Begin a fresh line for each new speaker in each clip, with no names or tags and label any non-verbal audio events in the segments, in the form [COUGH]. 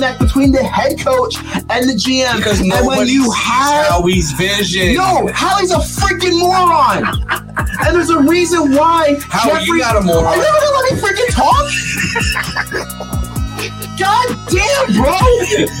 disconnect between the head coach and the GM.
Because
and when you have
Howie's vision.
no, Howie's a freaking moron, and there's a reason why.
Howie, you got a moron.
Are you never gonna let me freaking talk? God damn, bro!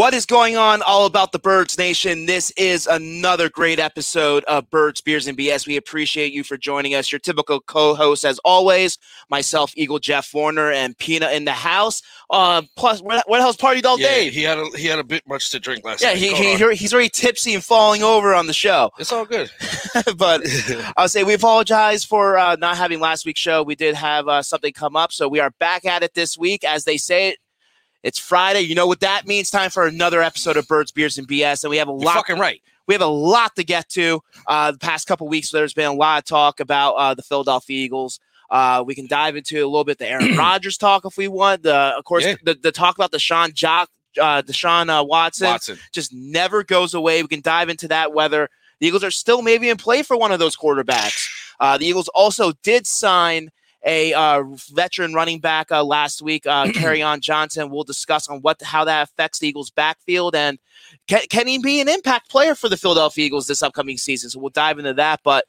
What is going on all about the Birds Nation? This is another great episode of Birds, Beers, and BS. We appreciate you for joining us. Your typical co-host, as always, myself, Eagle Jeff Warner, and Pina in the house. Uh, plus, the hell's Party Doll
Yeah,
Dave?
he had a he had a bit much to drink last
Yeah,
night.
he, he, he's already tipsy and falling over on the show.
it's all good. [LAUGHS] [LAUGHS]
but I'll say we apologize for uh, not having last week's show. We did have uh, something come up, so we are back at it this week. As they say it, it's Friday. You know what that means? Time for another episode of Birds, Beers, and BS. And we have a
You're
lot.
fucking right.
We have a lot to get to. Uh, the past couple weeks, there's been a lot of talk about uh, the Philadelphia Eagles. Uh, we can dive into a little bit the Aaron [CLEARS THROAT] Rodgers talk if we want. The, of course,
Yeah.
the, the talk about the Sean Jock, uh, Deshaun uh, Watson
Watson.
just never goes away. We can dive into that whether the Eagles are still maybe in play for one of those quarterbacks. Uh, the Eagles also did sign a uh, veteran running back uh, last week, uh, [CLEARS THROAT] on Johnson. We'll discuss on what how that affects the Eagles' backfield and can, can he be an impact player for the Philadelphia Eagles this upcoming season? So we'll dive into that. But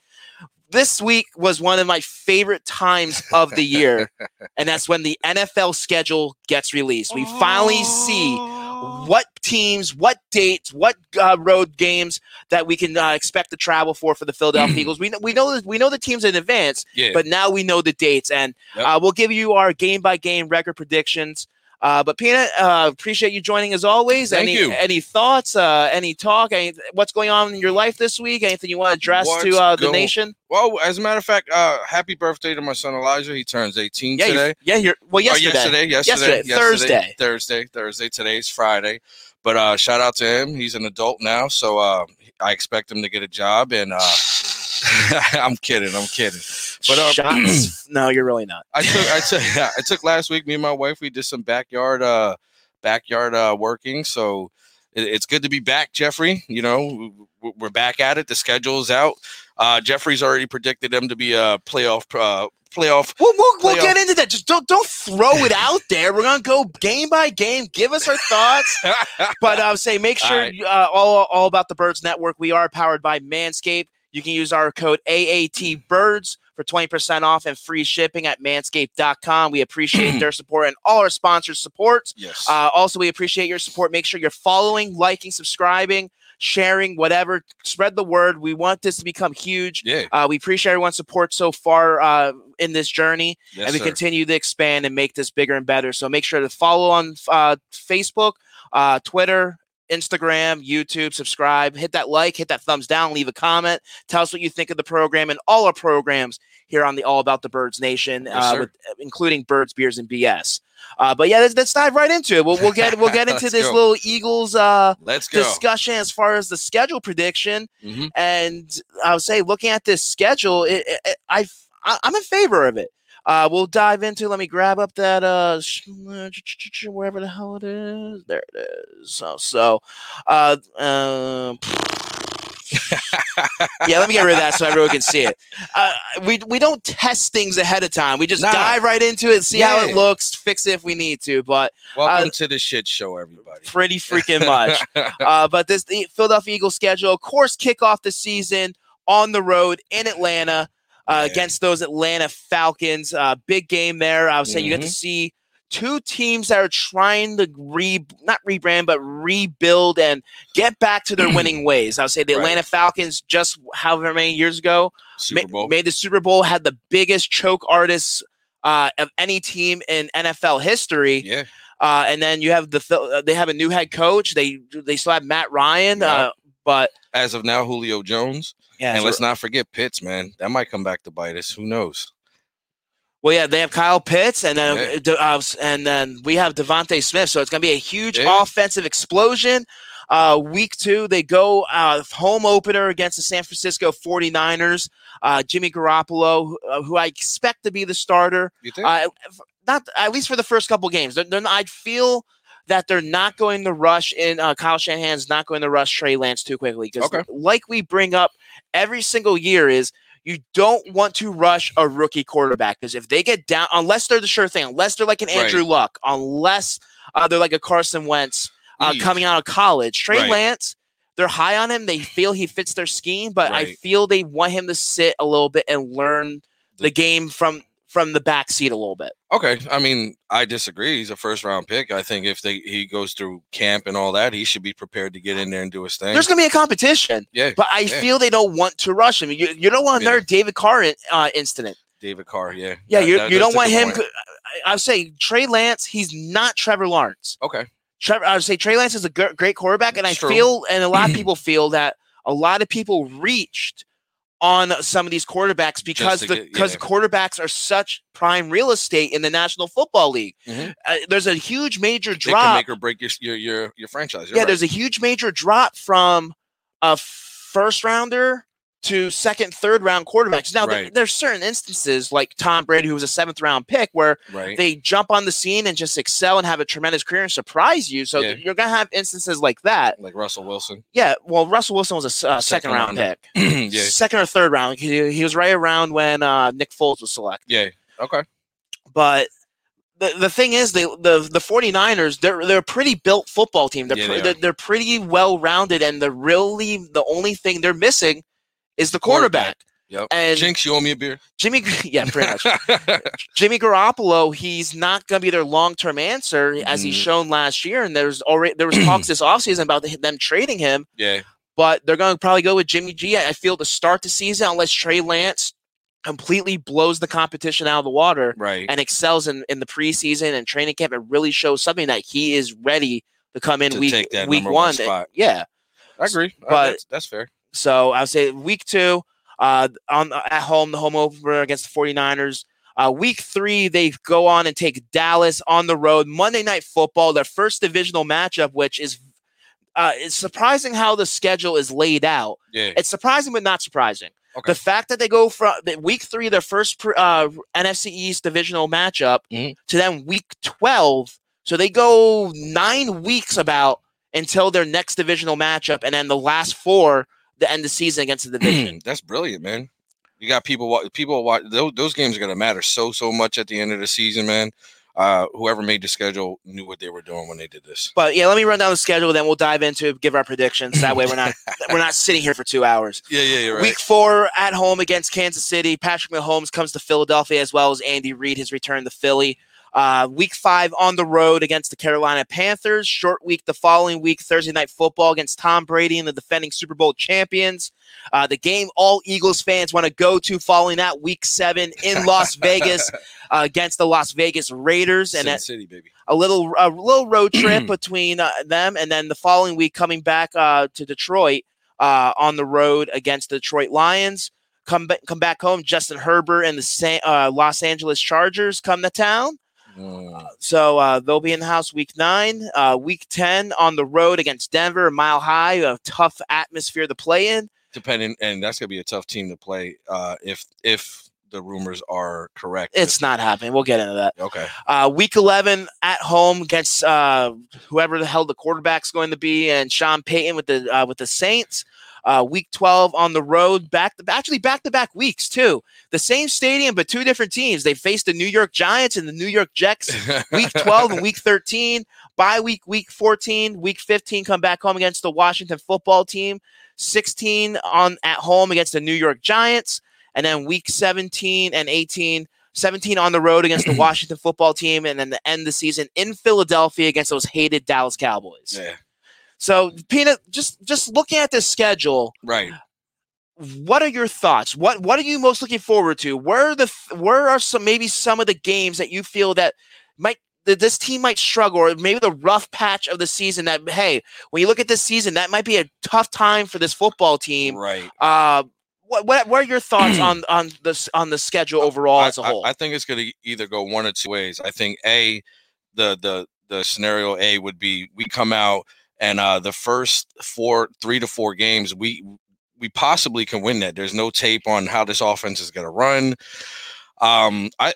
this week was one of my favorite times of the year, [LAUGHS] and that's when the NFL schedule gets released. We finally see what teams, what dates, what uh, road games that we can uh, expect to travel for for the Philadelphia [CLEARS THROAT] Eagles. We know we know we know the teams in advance,
Yeah.
but now we know the dates, and
Yep.
uh, we'll give you our game by game record predictions. Uh, but Peanut, uh, appreciate you joining as always.
Thank
any
you.
any thoughts? Uh, any talk? Any, what's going on in your life this week? Anything you want to address
What's
to uh, the nation?
well, as a matter of fact, uh, happy birthday to my son Elijah. He turns 18
Yeah,
today.
you're, yeah. You're well
Oh,
yesterday.
yesterday, yesterday,
Yesterday, Thursday.
Thursday, Thursday. Today's Friday, but uh, shout out to him. He's an adult now, so uh, I expect him to get a job. And uh, [LAUGHS] I'm kidding, I'm kidding. But uh,
Shots? [CLEARS THROAT] no, you're really not.
I took, I took, yeah, [LAUGHS] I took last week. Me and my wife, we did some backyard, uh, backyard uh, working. So it, it's good to be back, Jeffrey. You know, we're back at it. The schedule's out. Uh, Jeffrey's already predicted them to be a playoff, uh, playoff.
We'll, we'll, we'll get into that. Just don't don't throw it out there. We're gonna go game by game. Give us our thoughts. [LAUGHS] But I would say make
All
sure
right.
uh, all all about the Birds Network. We are powered by Manscaped. You can use our code AAT Birds for 20% off and free shipping at manscaped.com. We appreciate their support and all our sponsors' support.
yes.
Uh, also, we appreciate your support. Make sure you're following, liking, subscribing, sharing, whatever. Spread the word. We want this to become huge.
yeah.
Uh, we appreciate everyone's support so far uh, in this journey,
Yes,
and we
sir.
continue to expand and make this bigger and better. So make sure to follow on uh, Facebook, uh, Twitter, Instagram, YouTube, subscribe, hit that like, hit that thumbs down, leave a comment, tell us what you think of the program and all our programs here on the All About the Birds Nation,
Yes,
uh, with, including Birds, Beers, and BS. Uh, but yeah, let's, let's dive right into it. We'll, we'll get we'll get [LAUGHS] into this
go.
little Eagles uh,
Let's go.
discussion as far as the schedule prediction.
Mhm.
And I would say, looking at this schedule, it, it, it- I I'm in favor of it. Uh, we'll dive into. Let me grab up that uh, wherever the hell it is. There it is. So, so, uh, uh, yeah. Let me get rid of that so everyone can see it. Uh, we we don't test things ahead of time. We just
Nah.
dive right into it, see how it looks, fix it if we need to. But
Welcome
uh,
to the shit show, everybody.
pretty [LAUGHS] freaking much. uh, but this the Philadelphia Eagles schedule, of course, kick off the season on the road in Atlanta uh,
Yeah.
against those Atlanta Falcons. Uh, big game there. I would say you get to
Mhm.
see two teams that are trying to re not rebrand but rebuild and get back to their [CLEARS THROAT] winning ways. I would say the
Right.
Atlanta Falcons just however many years ago ma- made the Super Bowl, had the biggest choke artists uh, of any team in NFL history.
yeah.
Uh, and then you have the uh, they have a new head coach. They they still have Matt Ryan,
Yeah.
uh, but
As of now, Julio Jones.
yeah,
and let's not forget Pitts, man. That might come back to bite us. Who knows?
well, yeah, they have Kyle Pitts, and then
Yeah.
uh, uh, and then we have DeVonta Smith. So it's going to be a huge
Yeah.
offensive explosion. Uh, week two, they go uh, home opener against the San Francisco 49ers. Uh, Jimmy Garoppolo, who- uh, who I expect to be the starter,
You think?
uh, not at least for the first couple games. They're, they're, I feel that they're not going to rush in. Uh, Kyle Shanahan's not going to rush Trey Lance too quickly because,
Okay.
like we bring up every single year, is you don't want to rush a rookie quarterback because if they get down, unless they're the sure thing, unless they're like an Andrew Luck, unless uh, they're like a Carson Wentz uh, coming out of college, Trey
Right.
Lance, they're high on him. They feel he fits their scheme, but I feel they want him to sit a little bit and learn
the
game from from the back seat a little bit.
Okay, I mean, I disagree. He's a first round pick. I think if they he goes through camp and all that, he should be prepared to get in there and do his thing.
There's going to be a competition,
yeah,
but I
Yeah.
feel they don't want to rush him. You, you don't want
Yeah.
another David Carr in, uh, incident.
David Carr. Yeah,
Yeah,
That-
you,
that-
you don't want him.
point.
I, I would say Trey Lance. He's not Trevor Lawrence.
Okay,
Trevor, I would say Trey Lance is a great quarterback, and I
true.
feel, and a lot of [CLEARS THROAT] people feel that a lot of people reached on some of these quarterbacks because the because
yeah.
quarterbacks are such prime real estate in the National Football League.
Mhm.
Uh, there's a huge major
they can
drop.
make or break your your your, your franchise. You're
yeah,
right.
there's a huge major drop from a first rounder to second, third round quarterbacks. Now, there-
Right.
there's certain instances like Tom Brady, who was a seventh round pick, where
right.
they jump on the scene and just excel and have a tremendous career and surprise you. So
Yeah.
you're gonna have instances like that.
like Russell Wilson.
Yeah. Well, Russell Wilson was a uh, second,
Second
round pick, [CLEARS THROAT]
yeah,
second or third round. He, he was right around when uh, Nick Foles was selected.
yeah. Okay.
But the, the thing is, they, the the 49ers, they're they're a pretty built football team. They're
Yeah,
pre-
they
they're, they're pretty well rounded, and the really the only thing they're missing is the quarterback.
Yep.
And
Jinx, you owe me a beer.
Jimmy, [LAUGHS] yeah, pretty much. [LAUGHS] Jimmy Garoppolo, he's not going to be their long term answer as he's
Mhm.
shown last year. And there's already there was talks [CLEARS THROAT] this offseason about the, them trading him,
yeah,
but they're going to probably go with Jimmy G. I feel to start the season unless Trey Lance completely blows the competition out of the water
right.
and excels in, in the preseason and training camp and really shows something that he is ready to come in
To
week week
one
one.
spot.
Yeah.
I agree.
But-
that's, that's fair.
So I would say week two, uh, on at home, the home opener against the 49ers. Uh, week three, they go on and take Dallas on the road. Monday Night Football, their first divisional matchup, which is uh, it's surprising how the schedule is laid out.
Yeah.
It's surprising, but not surprising.
Okay.
The fact that they go from week three, their first uh, NFC East divisional matchup,
Mhm.
to then week 12. So they go nine weeks about until their next divisional matchup, and then the last four the end of the season against the division. [CLEARS THROAT]
That's brilliant, man. You got people. People watch those, those games are gonna matter so so much at the end of the season, man. Uh, whoever made the schedule knew what they were doing when they did this.
but yeah, let me run down the schedule, then we'll dive into it, give our predictions. That way, we're not [LAUGHS] we're not sitting here for two hours.
Yeah, yeah, you're
Week four at home against Kansas City. Patrick Mahomes comes to Philadelphia as well as Andy Reid, has returned to Philly. Uh, week five on the road against the Carolina Panthers. Short week the following week, Thursday night football against Tom Brady and the defending Super Bowl champions. Uh, the game all Eagles fans want to go to following that week seven in Las Vegas uh, [LAUGHS] against the Las Vegas Raiders. And
Sin
at
City, baby.
a little a little road trip [CLEARS THROAT] between uh, them, and then the following week coming back uh, to Detroit uh, on the road against the Detroit Lions. Come ba- come back home. Justin Herbert and the Sa- uh, Los Angeles Chargers come to town.
Mm,
So uh, they'll be in the house week nine. Uh, week ten on the road against Denver, a mile high, a tough atmosphere to play in.
depending, and that's gonna be a tough team to play. Uh, if if the rumors are correct,
It's not happening. We'll get into that.
okay.
Uh, week 11 at home against uh, whoever the hell the quarterback's going to be, and Sean Payton with the uh, with the Saints. Uh, week 12 on the road, back to actually back to back weeks too. The same stadium, but two different teams. They faced the New York Giants and the New York Jets. Week [LAUGHS] 12 and week 13. Bye week, week 14, week 15, come back home against the Washington football team. 16 on at home against the New York Giants, and then week 17 and 18 17 on the road against the [CLEARS THROAT] Washington football team, and then the end of the season in Philadelphia against those hated Dallas Cowboys.
yeah,
So, Peanut, just just looking at this schedule,
right.
what are your thoughts? What what are you most looking forward to? Where are the where are some maybe some of the games that you feel that might that this team might struggle, or maybe the rough patch of the season that hey, when you look at this season, that might be a tough time for this football team.
Right.
Uh, what what, what are your thoughts [CLEARS THROAT] on on this on the schedule overall
I,
as a whole?
I, think it's going to either go one or two ways. I think a the the the scenario A would be we come out and uh the first four three to four games we we possibly can win that. There's no tape on how this offense is going to run. Um, I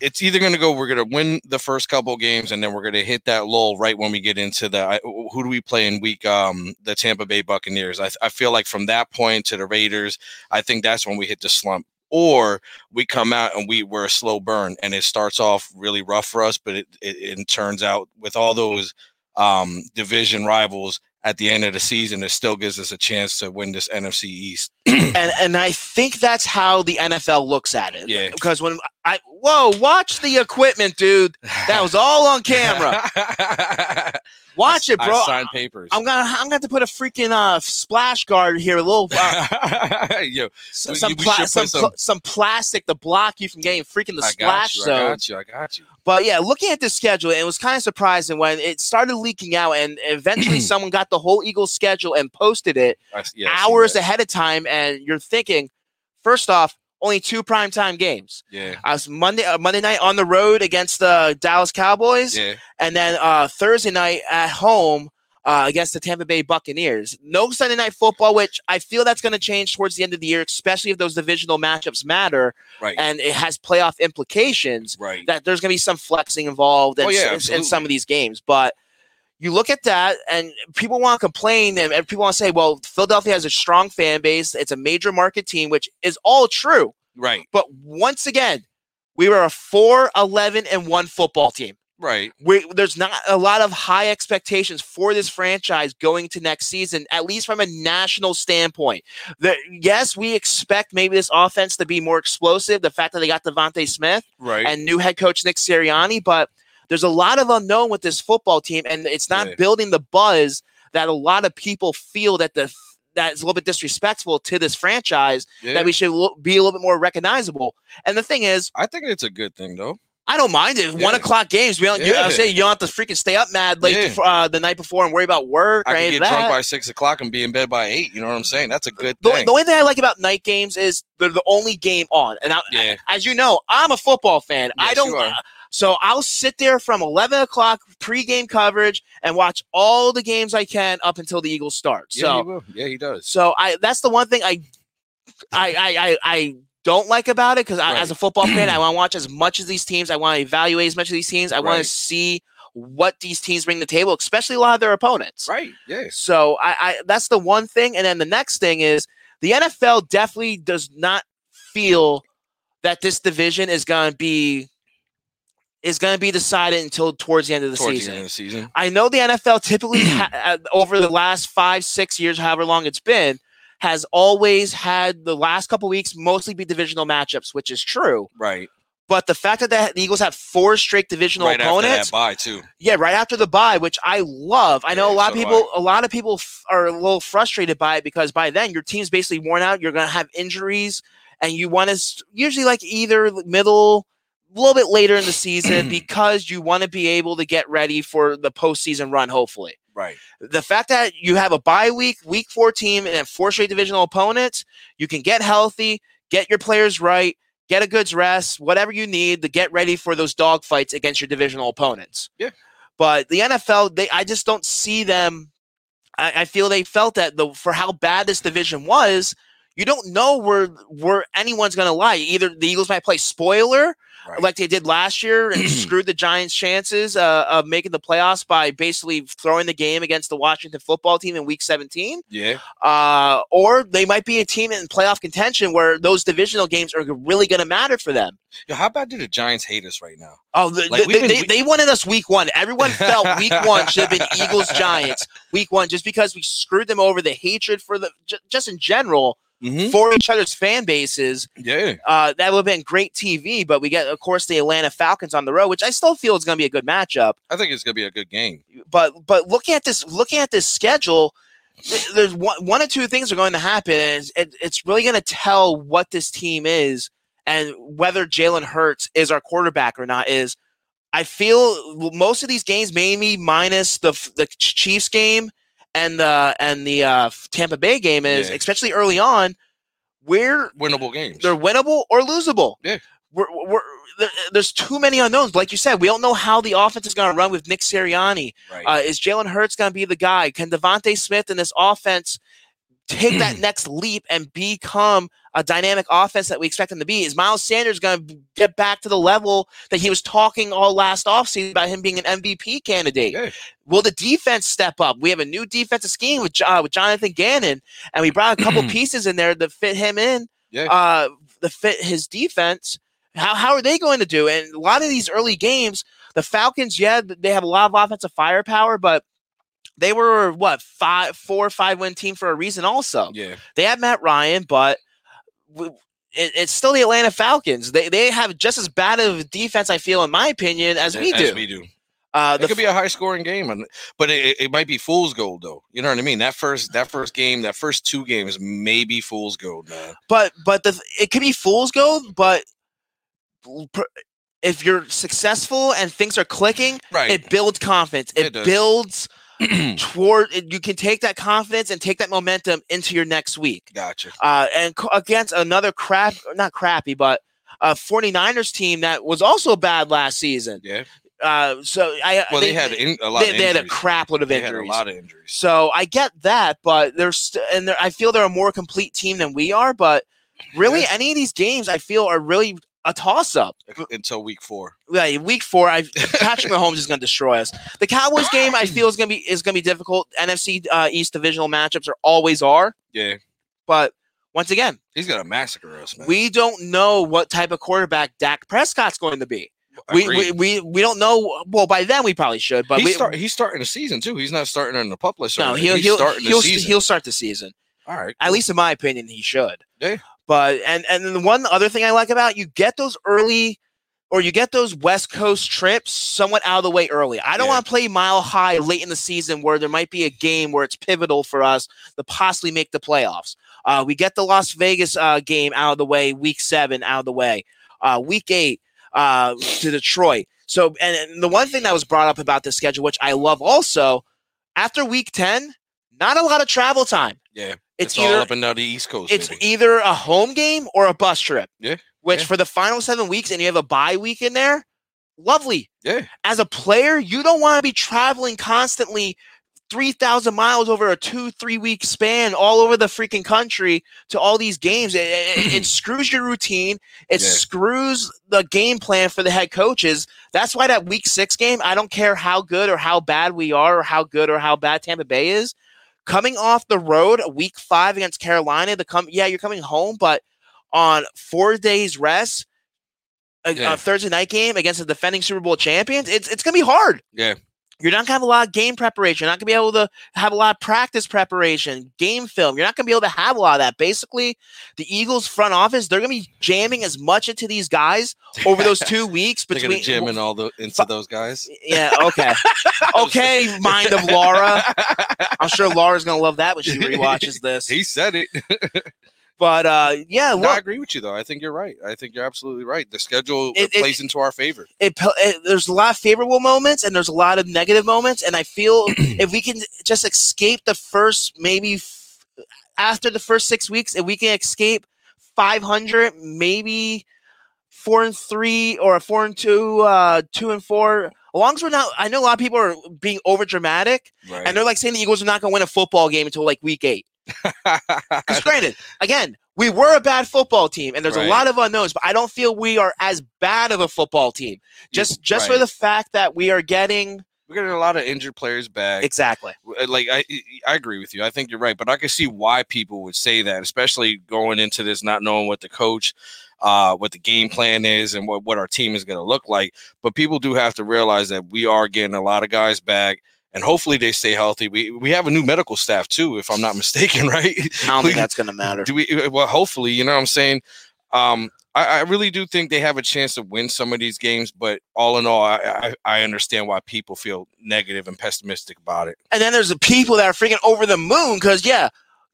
it's either going to go. We're going to win the first couple games, and then we're going to hit that lull right when we get into the. Who do we play in week? Um, the Tampa Bay Buccaneers. I, I feel like from that point to the Raiders, I think that's when we hit the slump. Or we come out and we we're a slow burn, and it starts off really rough for us, but it it, it turns out with all those um, division rivals at the end of the season, it still gives us a chance to win this NFC East. [CLEARS THROAT]
and and I think that's how the NFL looks at it.
Yeah.
Because when I whoa, watch the equipment, dude. That was all on camera. [LAUGHS] Watch it, bro.
I signed papers.
I'm gonna I'm gonna have to put a freaking uh splash guard here, a little uh, [LAUGHS]
Yo,
some some, pla- some,
some-
some plastic to block you from getting freaking the
I
splash
you. I got you. I got you.
But yeah, looking at the schedule, it was kind of surprising when it started leaking out, and eventually [CLEARS THROAT] someone got the whole Eagles schedule and posted it
I, yeah,
hours ahead of time, and you're thinking, first off, only two primetime games.
Yeah.
I was Monday uh, Monday night on the road against the Dallas Cowboys,
Yeah.
and then uh, Thursday night at home uh, against the Tampa Bay Buccaneers. No Sunday night football, which I feel that's going to change towards the end of the year, especially if those divisional matchups matter
Right.
and it has playoff implications.
right.
That there's going to be some flexing involved in,
Oh, yeah,
in- in some of these games, but. You look at that, and people want to complain, and and people want to say, "Well, Philadelphia has a strong fan base. It's a major market team," which is all true.
right.
But once again, we were a 4 11 and 1 football team.
Right.
We, there's not a lot of high expectations for this franchise going to next season, at least from a national standpoint. The, yes, we expect maybe this offense to be more explosive. The fact that they got DeVonta Smith
Right.
and new head coach Nick Sirianni, but there's a lot of unknown with this football team, and it's not
Yeah.
building the buzz that a lot of people feel that the that is a little bit disrespectful to this franchise
yeah.
that we should lo- be a little bit more recognizable. And the thing is,
I think it's a good thing though.
I don't mind it. One o'clock games. We don't. You, I
Yeah.
say you don't have to freaking stay up mad late
Yeah.
uh, the night before and worry about work
I can get
of
drunk
that.
by six o'clock and be in bed by eight. You know what I'm saying? That's a good
the,
thing.
the only thing I like about night games is they're the only game on. And I,
Yeah.
as you know, I'm a football fan. I don't. So I'll sit there from 11 o'clock pregame coverage and watch all the games I can up until the Eagles start.
yeah,
So
he will. yeah, he does.
So I that's the one thing I I I I, I don't like about it because
Right.
as a football fan, I [CLEARS THROAT] want to watch as much as these teams. I want to evaluate as much of these teams. I want to see what these teams bring to the table, especially a lot of their opponents.
Right. Yeah.
So I, I that's the one thing, and then the next thing is the NFL definitely does not feel that this division is going to be is going to be decided until towards the end of the
Towards
season.
the end of the season.
I know the NFL typically [CLEARS THROAT] ha- uh, over the last five, six years, however long it's been, has always had the last couple weeks mostly be divisional matchups, which is true.
Right.
But the fact that the Eagles have four straight divisional
right after
opponents,
that bye too.
yeah, right after the bye, which I love. I know
Yeah,
a lot
so
of people, a lot of people f- are a little frustrated by it because by then your team's basically worn out. You're going to have injuries, and you want to usually like either middle, a little bit later in the season [CLEARS THROAT] because you want to be able to get ready for the postseason run. Hopefully,
Right.
the fact that you have a bye week, week four team, and four straight divisional opponents, you can get healthy, get your players right, get a good rest, whatever you need to get ready for those dog fights against your divisional opponents.
Yeah.
But the NFL, they I just don't see them. I, I feel they felt that the for how bad this division was, you don't know where where anyone's gonna lie. Either the Eagles might play spoiler,
Right.
like they did last year and [CLEARS THROAT] screwed the Giants' chances uh, of making the playoffs by basically throwing the game against the Washington football team in Week 17.
yeah.
Uh, or they might be a team in playoff contention where those divisional games are really going to matter for them.
Yo, how bad do the Giants hate us right now?
Oh, the,
Like,
the- they,
we-
they wanted us week one. Everyone felt week [LAUGHS] one should have been Eagles Giants week one just because we screwed them over. The hatred for the ju- just in general
Mm-hmm.
for each other's fan bases.
Yeah.
Uh, that would have been great TV, but we get, of course, the Atlanta Falcons on the road, which I still feel is going to be a good matchup.
I think it's gonna be a good game.
But but looking at this, looking at this schedule, there's one, one or two things are going to happen, and it's, it, it's really going to tell what this team is and whether Jalen Hurts is our quarterback or not. Is I feel most of these games, maybe minus the the Chiefs game and the and the uh, Tampa Bay game, is
Yeah.
especially early on, we're
Winnable games.
they're winnable or losable.
Yeah.
We're, we're, there, there's too many unknowns. Like you said, we don't know how the offense is going to run with Nick Sirianni.
right.
Uh, is Jalen Hurts going to be the guy? Can DeVonta Smith and this offense take that [CLEARS THROAT] next leap and become a dynamic offense that we expect him to be? Is Miles Sanders going to get back to the level that he was talking all last offseason about him being an MVP candidate? Will the defense step up? We have a new defensive scheme with, uh, with Jonathan Gannon, and we brought a couple [CLEARS THROAT] pieces in there to fit him in,
Yeah.
uh, to fit his defense. How, how are they going to do? And a lot of these early games, the Falcons, yeah, they have a lot of offensive firepower, but they were what five, four or five win team for a reason. Also,
Yeah.
they had Matt Ryan, but it, it's still the Atlanta Falcons. They they have just as bad of a defense, I feel, in my opinion, as we do.
As we do.
Uh,
It could be a high scoring game, but it, it might be fool's gold though. You know what I mean? That first that first game, that first two games, may be fool's gold, man.
but but the it could be fool's gold, but if you're successful and things are clicking,
Right.
it builds confidence. It,
It
builds [CLEARS THROAT] toward. You can take that confidence and take that momentum into your next week.
gotcha.
Uh, and co- against another crap, not crappy, but a 49ers team that was also bad last season.
Yeah.
Uh, so I
Well, they, had in, a lot.
they,
of
they had a
injuries.
crap load of
They had a lot of injuries.
So I get that, but there's st- and they're, I feel they're a more complete team than we are. But really,
Yeah.
any of these games I feel are really a toss up.
until week four.
Like week four, I [LAUGHS] Patrick Mahomes is going to destroy us. The Cowboys game I feel is going to be is going to be difficult. NFC uh, East divisional matchups are always are,
Yeah,
but once again,
he's gonna massacre us, man.
we don't know what type of quarterback Dak Prescott's going to be. We, we, we we don't know. Well, by then we probably should, but
he's,
we,
start, he's starting the season too. He's not starting in the publish.
no, he'll he'll he'll,
season.
he'll start the season.
All right,
At least in my opinion, he should.
Yeah.
But and and then the one other thing I like about you get those early or you get those West Coast trips somewhat out of the way early. I don't
Yeah.
want to play mile high late in the season where there might be a game where it's pivotal for us to possibly make the playoffs. Uh, we get the Las Vegas uh, game out of the way, week seven out of the way, uh, week eight uh, to Detroit. So, and, and the one thing that was brought up about the schedule, which I love also, after week 10, not a lot of travel time.
yeah,
It's,
it's,
either
all up and down the East Coast.
it's
baby.
either a home game or a bus trip.
Yeah,
Which
yeah.
for the final seven weeks and you have a bye week in there, lovely.
yeah,
As a player, you don't want to be traveling constantly 3,000 miles over a two, three week span all over the freaking country to all these games. It, it- it [CLEARS THROAT] screws your routine. It
Yeah.
screws the game plan for the head coaches. That's why that week six game, I don't care how good or how bad we are or how good or how bad Tampa Bay is. Coming off the road, week five against Carolina, the come yeah, you're coming home, but on four days rest, a,
Yeah.
a Thursday night game against the defending Super Bowl champions, it's it's gonna be hard.
yeah.
You're not gonna have a lot of game preparation. You're not gonna be able to have a lot of practice preparation, game film. You're not gonna be able to have a lot of that. Basically, the Eagles front office, they're gonna be jamming as much into these guys over those two [LAUGHS] weeks between
jam in all the into those guys.
Yeah, okay. [LAUGHS] okay, [LAUGHS] mind of Laura. I'm sure Laura's gonna love that when she rewatches this.
He said it.
But uh yeah,
No, I agree with you though. I think you're right. I think you're absolutely right. The schedule
It- it-
plays into our favor.
it, it, there's a lot of favorable moments and there's a lot of negative moments and i feel [CLEARS THROAT] if we can just escape the first maybe f- after the first six weeks if we can escape 500 maybe four and three or a four and two uh two and four as long as we're not i know a lot of people are being over dramatic
Right.
and they're like saying the eagles are not going to win a football game until like week eight because [LAUGHS] granted again we were a bad football team and there's
Right.
a lot of unknowns but i don't feel we are as bad of a football team just just for the fact that we are getting
We're getting a lot of injured players back.
exactly
Uh, like I I agree with you. I think you're right, but I can see why people would say that, especially going into this not knowing what the coach uh what the game plan is and what, what our team is going to look like. But people do have to realize that we are getting a lot of guys back and hopefully they stay healthy. We we have a new medical staff too, if I'm not [LAUGHS] mistaken, right?
i don't think [LAUGHS] that's going to matter
do we well hopefully, you know what I'm saying? Um I, I really do think they have a chance to win some of these games, but all in all, I, I, I understand why people feel negative and pessimistic about it.
and then there's the people that are freaking over the moon because yeah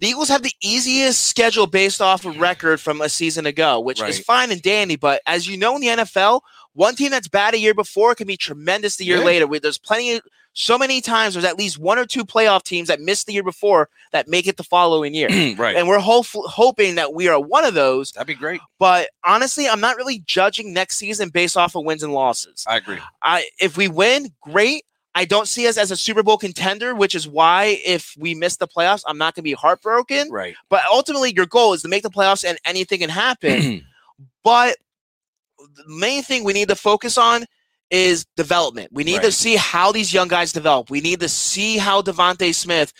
the eagles have the easiest schedule based off of record from a season ago which is fine and dandy but as you know in the nfl one team that's bad a year before can be tremendous the year
Yeah.
later there's plenty of so many times there's at least one or two playoff teams that missed the year before that make it the following year [CLEARS THROAT]
right.
and we're hopeful, hoping that we are one of those
That'd be great.
but honestly i'm not really judging next season based off of wins and losses
I agree.
I if we win, great. I don't see us as a Super Bowl contender, which is why if we miss the playoffs, I'm not going to be heartbroken.
Right.
But ultimately, your goal is to make the playoffs, and anything can happen. [CLEARS THROAT] but the main thing we need to focus on is development. We need to see how these young guys develop. We need to see how DeVonta Smith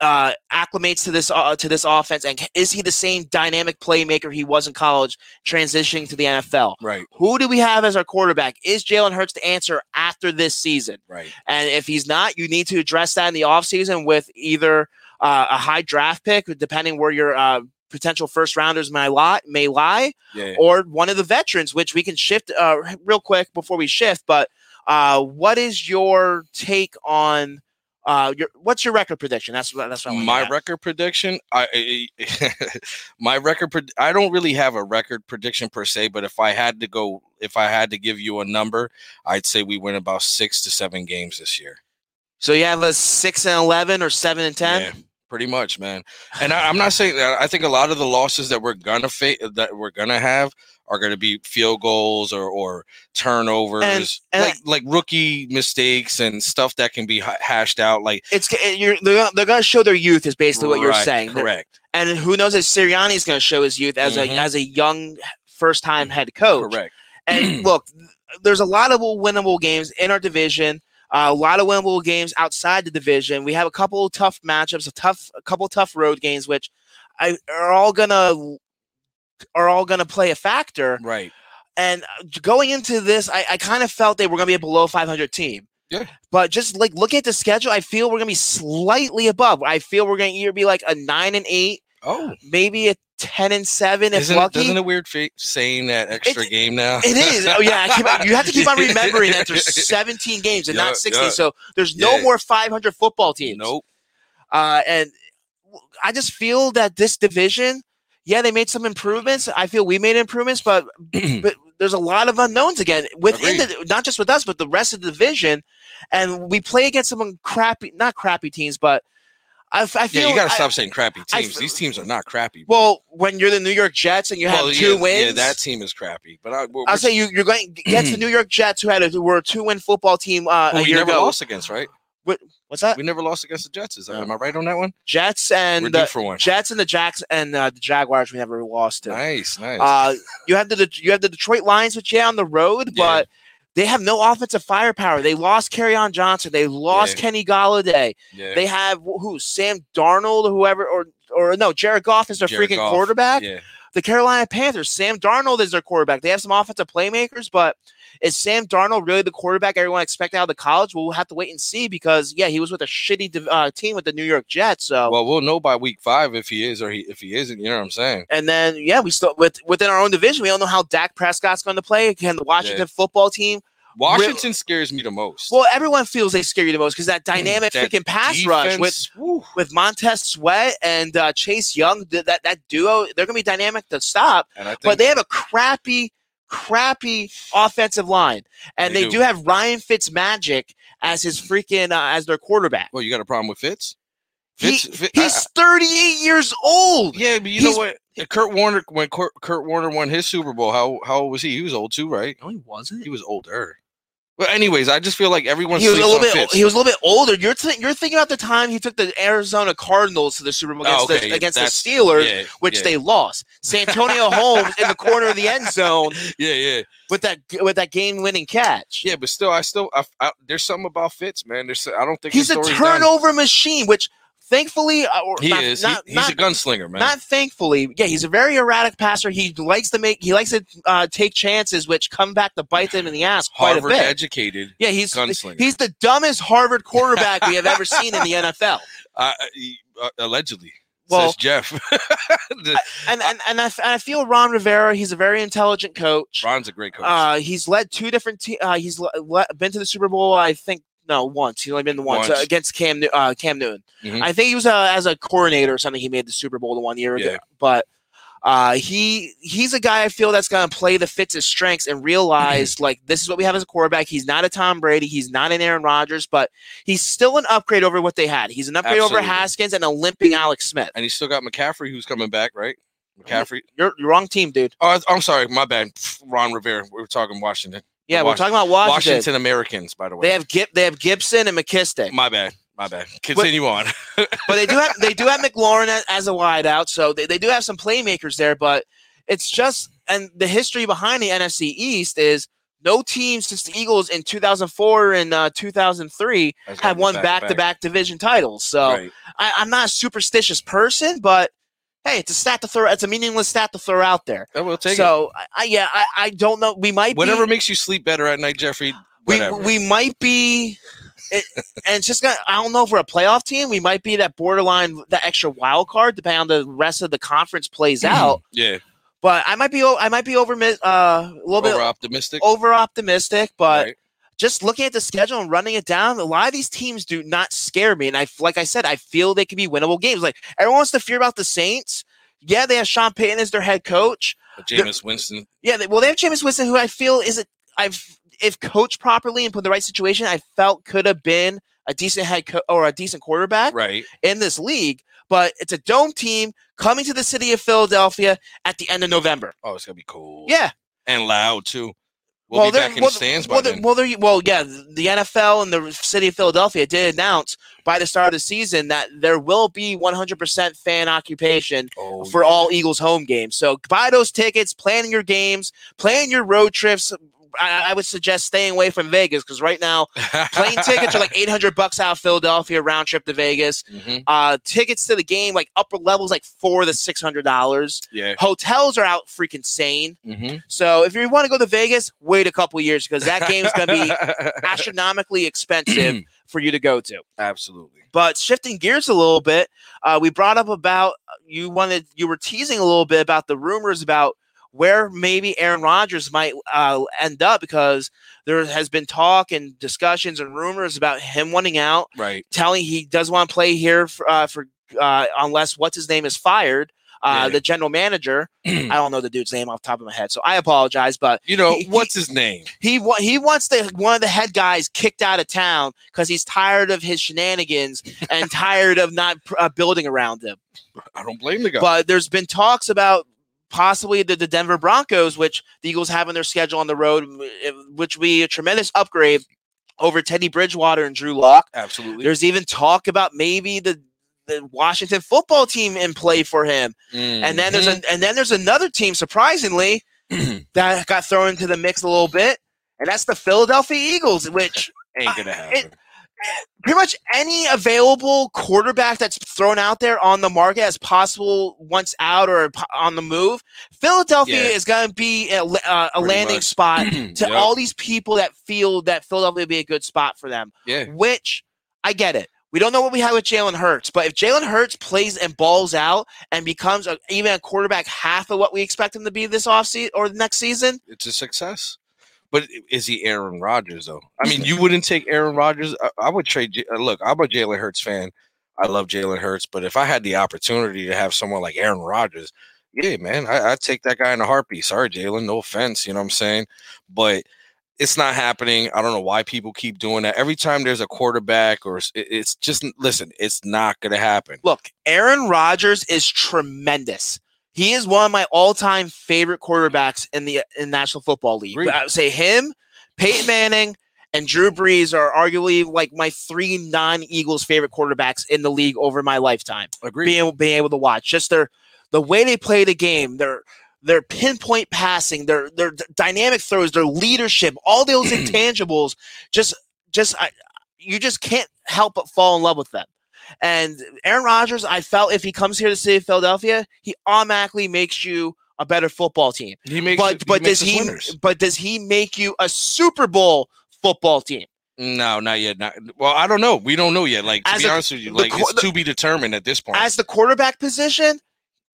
uh, acclimates to this uh, to this offense, and is he the same dynamic playmaker he was in college, transitioning to the NFL?
right.
Who do we have as our quarterback? Is Jalen Hurts the answer after this season?
Right.
And if he's not, you need to address that in the offseason with either uh, a high draft pick, depending where your uh, potential first rounders may lie, may lie,
Yeah.
or one of the veterans, which we can shift uh, real quick before we shift. But uh, what is your take on uh, your what's your record prediction? That's what that's what I wanna
my record prediction i [LAUGHS] my record pred- i don't really have a record prediction per se but if i had to go if i had to give you a number i'd say we win about six to seven games this year
So you have a six and eleven or seven and ten.
Pretty much man and I, i'm not saying that i think a lot of the losses that we're gonna face that we're gonna have are going to be field goals or, or turnovers
and
like like rookie mistakes and stuff that can be hashed out like
It's you're, they're, gonna- they're to show their youth is basically what you're saying.
Correct
And who knows if Sirianni is going to show his youth as
Mhm.
a as a young first time head coach.
correct
And [CLEARS THROAT] look, there's a lot of winnable games in our division. Uh, a lot of winnable games outside the division. We have a couple of tough matchups, a tough, a couple tough road games, which I, are all gonna are all gonna play a factor.
right
And uh, going into this, I, I kind of felt they were gonna be a below 500 team.
Yeah.
But just like looking at the schedule, I feel we're gonna be slightly above. I feel we're gonna either be like a nine and eight,
oh
maybe a ten and seven if
Isn't it,
lucky.
doesn't it weird saying that extra game now?
It is. Oh yeah, you have to keep on remembering that there's [LAUGHS] 17 games and
Yeah,
not 60.
yeah.
So there's no
Yeah.
more 500 football teams.
Nope.
Uh, and I just feel that this division, yeah, they made some improvements. I feel we made improvements, but [CLEARS THROAT] but there's a lot of unknowns again within the not just with us, but the rest of the division. And we play against some crappy, not crappy teams, but I, I feel
yeah, you got to stop saying crappy teams. These teams are not crappy. bro.
Well, when you're the New York Jets and you have
Well,
two
yeah,
wins,
Yeah, that team is crappy. But I,
I'll say you, you're going against the [CLEARS THROAT] New York Jets, who had a who were a two win football team uh,
well,
a
we
year
never
ago.
lost against, right?
What's that?
We never lost against the Jets. Is that,
No.
am I right on that one?
Jets
We're
and
due
the
for one.
Jets and the Jacks and uh, the Jaguars. We never lost to.
Nice, nice.
Uh, you have the you have the Detroit Lions, which yeah on the road,
Yeah.
but they have no offensive firepower. They lost on Johnson. They lost
Yeah.
Kenny Golladay.
yeah.
They have who Sam Darnold, or whoever, or or no, Jared Goff is their
Jared
freaking
Goff.
quarterback.
Yeah.
The Carolina Panthers, Sam Darnold is their quarterback. They have some offensive playmakers, but is Sam Darnold really the quarterback everyone expected out of the college? Well, we'll have to wait and see because yeah, he was with a shitty uh, team with the New York Jets. So
Well, we'll know by week five if he is or he, if he isn't. You know what I'm saying?
And then, yeah, we still with within our own division, we don't know how Dak Prescott's going to play. Can the Washington football team?
Washington scares me the most.
Well, everyone feels they scare you the most because that dynamic
That
freaking pass rush with
Defense, woo.
with Montez Sweat and uh, Chase Young. th- That that duo, they're going to be dynamic to stop.
think
But they have a crappy, crappy offensive line, and
They
they,
do.
do. have Ryan Fitzmagic as his freaking uh, as their quarterback.
well, you got a problem with Fitz?
He,
Fitz, Fitz I-
he's 38 years old.
Yeah, but you
He's-
know what? Kurt Warner when Kurt, Kurt Warner won his Super Bowl, how how old was he? He was old too, right?
No, he wasn't.
He was older. But anyways, I just feel like everyone
he was a little bit.
Fitz.
He was a little bit older. You're th- you're thinking about the time he took the Arizona Cardinals to the Super Bowl against,
Oh, okay,
the, against the Steelers,
yeah,
which
yeah.
they lost. Santonio Holmes in the corner of the end zone [LAUGHS]
yeah, yeah,
with that with that game winning catch.
yeah. But still, I still, I, I, there's something about Fitz, man. There's, I don't think
He's a
story's done.
turnover machine, which thankfully, uh,
He
not,
is.
Not,
he, he's
not,
a gunslinger, man.
not thankfully. Yeah, he's a very erratic passer. He likes to make. He likes to uh, take chances, which come back to bite them in the ass quite
Harvard
a bit.
educated
yeah, he's
gunslinger.
he's the dumbest Harvard quarterback we have ever seen in the NFL. [LAUGHS]
uh, uh, allegedly,
Well-
says Jeff. [LAUGHS] The-
and and and I, and I feel Ron Rivera. He's a very intelligent coach.
Ron's a great coach.
Uh, he's led two different. teams. uh, he's le- le- been to the Super Bowl. I think no once. He's only been to once,
Once.
Uh, against Cam uh, Cam Newton.
Mhm.
I think he was uh, as a coordinator or something. He made the Super Bowl the one year ago.
Yeah.
But uh, he he's a guy I feel that's going to play the Fitz's strengths and realize [CLEARS THROAT] like this is what we have as a quarterback. He's not a Tom Brady. He's not an Aaron Rodgers, but he's still an upgrade over what they had. He's an upgrade over Haskins and a limping Alex Smith.
and he's still got McCaffrey, who's coming back, right? McCaffrey.
You're, you're wrong team, dude.
Oh, I'm sorry, my bad. Ron Rivera. We were talking Washington.
Yeah, we're talking about Washington.
Washington Americans, by the way.
They have Gib- they have Gibson and McKissic,
my bad. My bad. Continue on. [LAUGHS]
but they do have they do have McLaurin as a wideout, so they, they do have some playmakers there. But it's just and the history behind the NFC East is no team since the Eagles in 2004 and uh, 2003 have won back-to-back division titles. So
Right.
I, I'm not a superstitious person, but hey, it's a stat to throw. It's a meaningless stat to throw out there.
I will take it.
so I, I yeah, I, I don't know. We might
Whatever
be,
makes you sleep better at night, Jeffrey. [GASPS]
we
Whatever.
we might be. It, and it's just gonna. I don't know if we're a playoff team. We might be that borderline, that extra wild card, depending on the rest of the conference plays out.
yeah.
But I might be. I might be over. Uh, a little bit
Over optimistic.
over optimistic. But
Right.
Just looking at the schedule and running it down, a lot of these teams do not scare me. And I, like I said, I feel they could be winnable games. Like everyone wants to fear about the Saints. Yeah, they have Sean Payton as their head coach.
Jameis Winston.
Yeah, they, well, they have Jameis Winston, who I feel is a, I've if coached properly and put in the right situation, I felt could have been a decent head co- or a decent quarterback
Right.
in this league. But it's a dome team coming to the city of Philadelphia at the end of November.
Oh, it's gonna be cool.
Yeah,
And loud too. We'll be
they're-
back in
well,
stands by
well,
then.
well, well, yeah, the NFL and the city of Philadelphia did announce by the start of the season that there will be 100% fan occupation
oh,
for all Eagles home games. So buy those tickets, plan your games, plan your road trips. I, I would suggest staying away from Vegas because right now [LAUGHS] plane tickets are like 800 bucks out of Philadelphia round trip to Vegas.
Mhm.
Uh, tickets to the game like upper levels like four to six hundred dollars.
Yeah.
Hotels are out freaking sane.
Mm-hmm.
So if you want to go to Vegas, wait a couple years because that game's gonna be [LAUGHS] astronomically expensive [CLEARS THROAT] for you to go to.
Absolutely.
But shifting gears a little bit, uh, we brought up about you wanted you were teasing a little bit about the rumors about where maybe Aaron Rodgers might uh, end up because there has been talk and discussions and rumors about him wanting out,
Right.
telling he does want to play here for, uh, for uh, unless what's his name is fired. Uh,
Yeah.
The general manager, [CLEARS THROAT] I don't know the dude's name off the top of my head, so I apologize. But
You know
He- he-
what's his name?
he wa- he wants the one of the head guys kicked out of town because he's tired of his shenanigans and [LAUGHS] tired of not uh, building around him.
I don't blame the guy.
But there's been talks about possibly the, the Denver Broncos, which the Eagles have in their schedule on the road, eh, which would be a tremendous upgrade over Teddy Bridgewater and Drew Lock.
Absolutely.
There's even talk about maybe the the Washington football team in play for him. And then there's a, mm-hmm. and then there's another team surprisingly [CLEARS THROAT] that got thrown into the mix a little bit, and that's the Philadelphia Eagles, which
ain't gonna happen.
it- pretty much any available quarterback that's thrown out there on the market as possible once out or on the move, Philadelphia
Yeah.
is going to be a, uh, a landing
much.
spot [CLEARS THROAT] to
Yep.
all these people that feel that Philadelphia would be a good spot for them.
yeah.
Which I get it. We don't know what we have with Jalen Hurts, but if Jalen Hurts plays and balls out and becomes a, even a quarterback half of what we expect him to be this offseason or the next season,
It's a success. But is he Aaron Rodgers though? I mean, you wouldn't take Aaron Rodgers. I, I would trade. J- uh, Look, I'm a Jalen Hurts fan. I love Jalen Hurts, but if I had the opportunity to have someone like Aaron Rodgers, yeah, man, I, I'd take that guy in a heartbeat. Sorry, Jalen, no offense, you know what I'm saying, but it's not happening. I don't know why people keep doing that. Every time there's a quarterback, or it- it's just listen, it's not gonna happen.
look, Aaron Rodgers is tremendous. He is one of my all-time favorite quarterbacks in the in National Football League.
Agreed.
I would say him, Peyton Manning, and Drew Brees are arguably like my three non-Eagles favorite quarterbacks in the league over my lifetime.
Agree.
Being able, being able to watch just their the way they play the game, their their pinpoint passing, their their dynamic throws, their leadership, all those [CLEARS THROAT] intangibles, just just I, you just can't help but fall in love with them. And Aaron Rodgers, I felt if he comes here to the city of Philadelphia, he automatically makes you a better football team.
he makes.
But
it-
but does he
winners.
but does he make you a Super Bowl football team?
No, not yet. Not well. I don't know. We don't know yet. Like to
As
be
a-
honest with you, like
qu-
it's to be determined at this point.
As the quarterback position,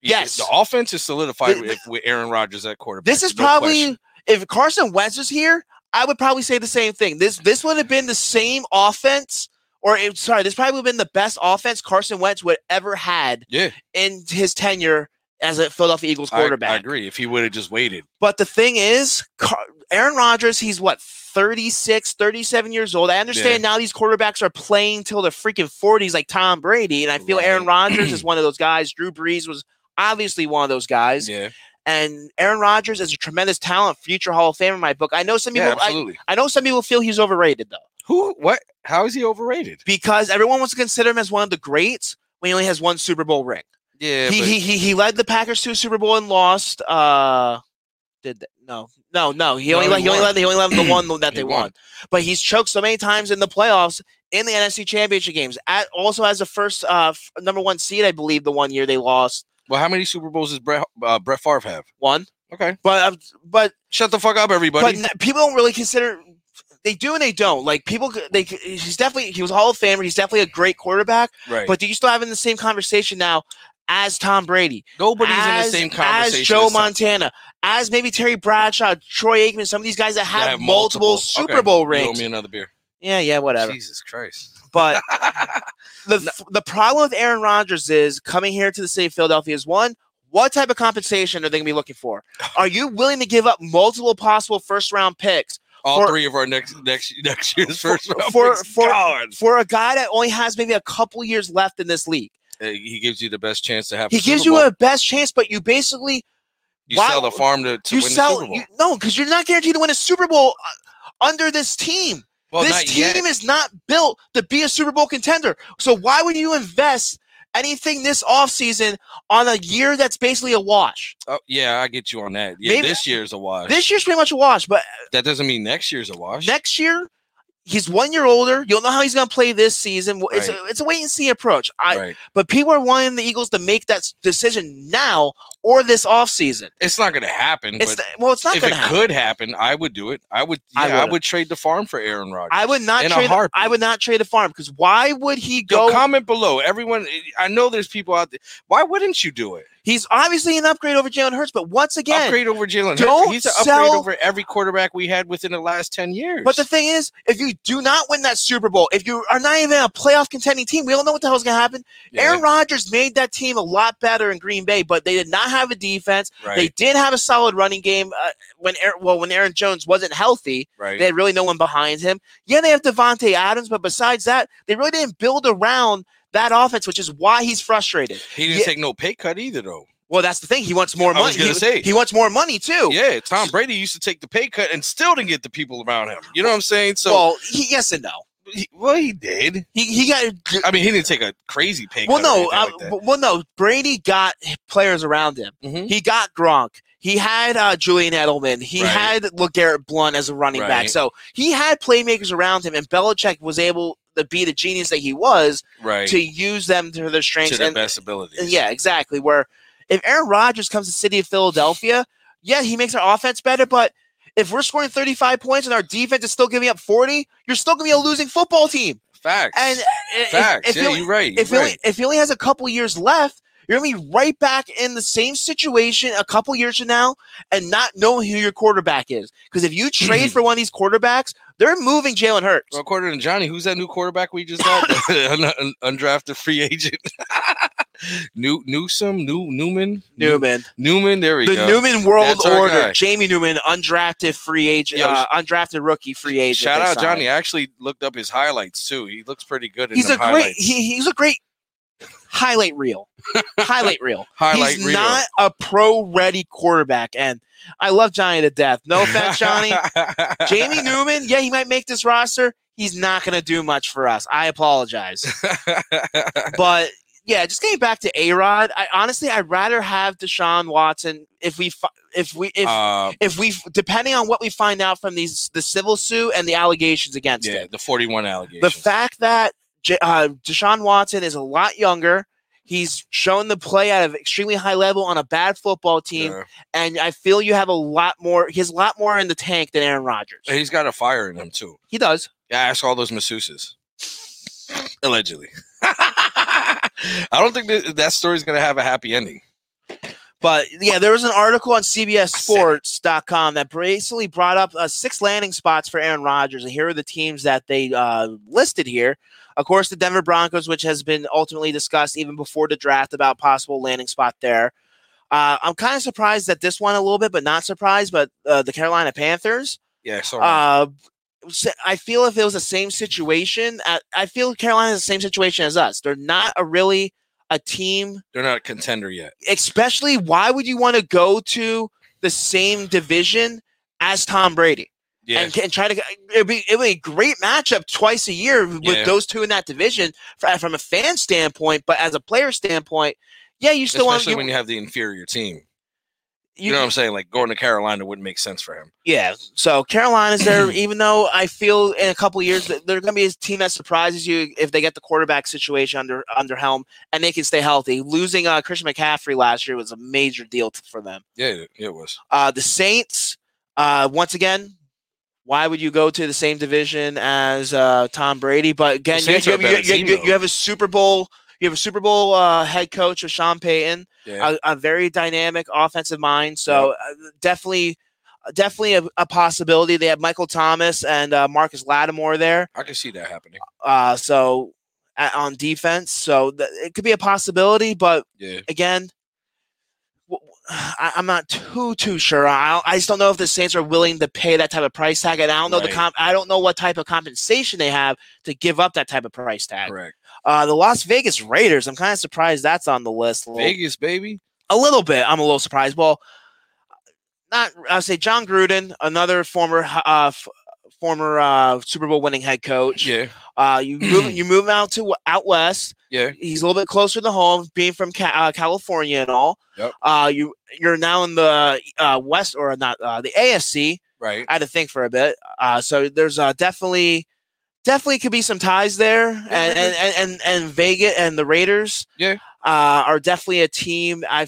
yes.
the offense is solidified
The-
with, with Aaron Rodgers at quarterback.
this is
no
probably
question.
if Carson Wentz was here, I would probably say the same thing. This this would have been the same offense, or sorry, this probably would have been the best offense Carson Wentz would ever had
yeah.
in his tenure as a Philadelphia Eagles quarterback.
I agree. If he would have just waited,
But the thing is, Car- Aaron Rodgers, he's what, 36, 37 years old. I understand now these quarterbacks are playing till the freaking 40s like Tom Brady. And I feel Aaron Rodgers is [CLEARS THROAT] one of those guys. Drew Brees was obviously one of those guys.
yeah,
And Aaron Rodgers is a tremendous talent, future Hall of Fame in my book. I know some people.
Yeah,
I,
absolutely.
I know some people feel he's overrated though,
Who? What? How is he overrated?
because everyone wants to consider him as one of the greats when he only has one Super Bowl ring.
Yeah,
he,
but-
he he he led the Packers to a Super Bowl and lost. Uh, did they? no no no he
No,
only
he
let, he only let he only them the one that they
won.
won. But he's choked so many times in the playoffs in the NFC Championship games. At, also as the first uh f- number one seed, I believe the one year they lost
well, how many Super Bowls does Brett, uh, Brett Favre have?
one.
Okay,
But uh, but
shut the fuck up, everybody.
but n- people don't really consider. They do and they don't. Like people, they c- he's definitely he was a Hall of Famer. He's definitely a great quarterback.
right.
But do you still having the same conversation now as Tom Brady?
nobody's
as,
in the same conversation.
as Joe
as
Montana, as maybe Terry Bradshaw, Troy Aikman, some of these guys that have,
That have
multiple, Super
Okay,
Bowl
you owe
rings.
me another beer.
Yeah, yeah, whatever.
Jesus Christ.
But [LAUGHS] the the problem with Aaron Rodgers is coming here to the city of Philadelphia is one. What type of compensation are they going to be looking for? Are you willing to give up multiple possible first round picks
All
For-
three of our next next [LAUGHS] next year's first round
for-
picks
for-
gone.
for a guy that only has maybe a couple years left in this league?
He gives you the best chance to have.
He
a
gives
Super
you a best chance, but you basically
You
why-
sell the farm to, to
you
win
sell
the Super Bowl.
you, no because you're not guaranteed to win a Super Bowl uh, under this team.
well,
this team
yet.
is not built to be a Super Bowl contender. So why would you invest anything this offseason on a year that's basically a wash?
Oh, yeah, I get you on that. Yeah,
Maybe-
this year's a wash.
This year's pretty much a wash, but
that doesn't mean next year's a wash.
next year he's one year older. You'll know how he's going to play this season. It's,
Right.
a, it's a wait and see approach. I,
right.
But people are wanting the Eagles to make that decision now or this offseason.
It's not going to happen.
It's
but
well, it's not
if
going
it
to happen.
could happen, I would do it. I would. Yeah,
I
I,
wouldn't.
trade the farm for Aaron Rodgers.
I would not
a
trade. I would not trade the farm because why would he
Yo,
go?
comment below. Everyone, I know there's people out there. Why wouldn't you do it?
He's obviously an upgrade over Jalen Hurts, but once again,
upgrade over Jalen. Hurts. He's an
sell-
upgrade over every quarterback we had within the last ten years.
But the thing is, if you do not win that Super Bowl, if you are not even a playoff contending team, we don't know what the hell's going to happen.
Yeah,
Aaron Rodgers made that team a lot better in Green Bay, but they did not have a defense.
right,
They did have a solid running game uh, when Aaron, well when Aaron Jones wasn't healthy.
right.
They had really no one behind him. Yeah, they have Davante Adams, but besides that, they really didn't build around that offense, which is why he's frustrated.
he didn't
yeah.
take no pay cut either, though.
Well, that's the thing. He wants more
I
money. he,
say.
he wants more money too.
Yeah, Tom Brady used to take the pay cut and still didn't get the people around him. You know what I'm saying? So,
well, he, yes and no.
he, well, he did.
He he got
I mean, he didn't take a crazy pay
well
cut.
no uh,
like
well no. Brady got players around him.
Mhm.
He got Gronk. He had uh, Julian Edelman. He
Right.
had LeGarrette Blunt as a running back. So he had playmakers around him, and Belichick was able to be the genius that he was
right
to use them to their strengths.
to their
and,
best abilities.
yeah, exactly. Where if Aaron Rodgers comes to the city of Philadelphia, yeah, he makes our offense better, but if we're scoring 35 points and our defense is still giving up 40, you're still going to be a losing football team.
facts.
And eh, eh, if-
facts.
if,
yeah,
he,
you're right. you're
only,
right.
if he only has a couple years left, you're going to be right back in the same situation a couple years from now and not knowing who your quarterback is. Because if you trade for one of these quarterbacks, they're moving Jalen Hurts.
Well, according to Johnny, who's that new quarterback we just got? [LAUGHS] [LAUGHS] Un- un- undrafted free agent. [LAUGHS] New Newsom, New Newman,
Newman.
Newman. There we
The
go.
The Newman World Order.
guy.
Jamie Newman, undrafted free agent,
Yo,
uh, undrafted rookie free agent.
Shout out. Johnny. I actually looked up his highlights too. He looks pretty good. In
He's a
them
great. He, he's a great highlight reel. highlight reel. [LAUGHS]
Highlight
he's
reel.
not a pro ready quarterback, and I love Johnny to death. No offense, Johnny. [LAUGHS] Jamie Newman, yeah, he might make this roster. He's not going to do much for us. I apologize, [LAUGHS] but yeah, just getting back to A Rod. I honestly, I'd rather have Deshaun Watson if we fi- if we if
uh,
if we depending on what we find out from these the civil suit and the allegations against
yeah,
him.
the 41 allegations.
The fact that J- uh, Deshaun Watson is a lot younger. He's shown the play at an extremely high level on a bad football team,
Yeah.
and I feel you have a lot more. He has a lot more in the tank than Aaron Rodgers.
He's got a fire in him too.
He does.
Yeah, ask all those masseuses. Allegedly. [LAUGHS] I don't think that, that story's gonna have a happy ending.
But yeah, there was an article on CBSSports.com that basically brought up uh, six landing spots for Aaron Rodgers, and here are the teams that they uh, listed here. Of course, the Denver Broncos, which has been ultimately discussed even before the draft about possible landing spot there. Uh, I'm kind of surprised that this one a little bit, but not surprised. But uh, the Carolina Panthers.
Yeah, so
Uh, I feel if it was the same situation, I, I feel Carolina is the same situation as us. They're not a really a team,
They're not a contender yet.
especially why would you want to go to the same division as Tom Brady And, and try to? It'd be it would be a great matchup twice a year with
Yeah.
those two in that division fr- from a fan standpoint, but as a player standpoint, yeah, you still want
Especially
to.
when you have the inferior team. You,
you-
know what I'm saying? Like going to Carolina wouldn't make sense for him.
Yeah. So Carolina's there, [CLEARS THROAT] even though I feel in a couple of years that they're going to be a team that surprises you if they get the quarterback situation under under helm and they can stay healthy. Losing uh, Christian McCaffrey last year was a major deal t- for them.
Yeah, it, it was.
Uh, the Saints, uh, once again, why would you go to the same division as uh, Tom Brady? But again, you, you have, you, you-
team,
you- you have a Super Bowl. You have a Super Bowl uh, head coach with Sean Payton
Yeah.
a, a very dynamic offensive mind. So uh, definitely, definitely a, a possibility. They have Michael Thomas and uh, Marcus Lattimore there.
I can see that happening.
Uh, so on defense, so th- it could be a possibility. But
Yeah.
again, I, am not too too sure. I, I just don't know if the Saints are willing to pay that type of price tag, and I don't know the comp. I don't know what type of compensation they have to give up that type of price tag.
Correct.
Uh, the Las Vegas Raiders. I'm kind of surprised that's on the list. Little-
Vegas, baby.
a little bit. I'm a little surprised. Well, not I would say Jon Gruden, another former uh, f- former uh, Super Bowl winning head coach.
Yeah.
Uh, you move you [CLEARS THROAT] move out to out west.
Yeah.
He's a little bit closer to home, being from Ca- uh, California and all.
Yep.
Uh, you you're now in the uh, west or not uh, the AFC.
Right.
I had to think for a bit. Uh, so there's uh, definitely definitely could be some ties there, and and, and and and Vegas and the Raiders,
Yeah.
uh, are definitely a team. I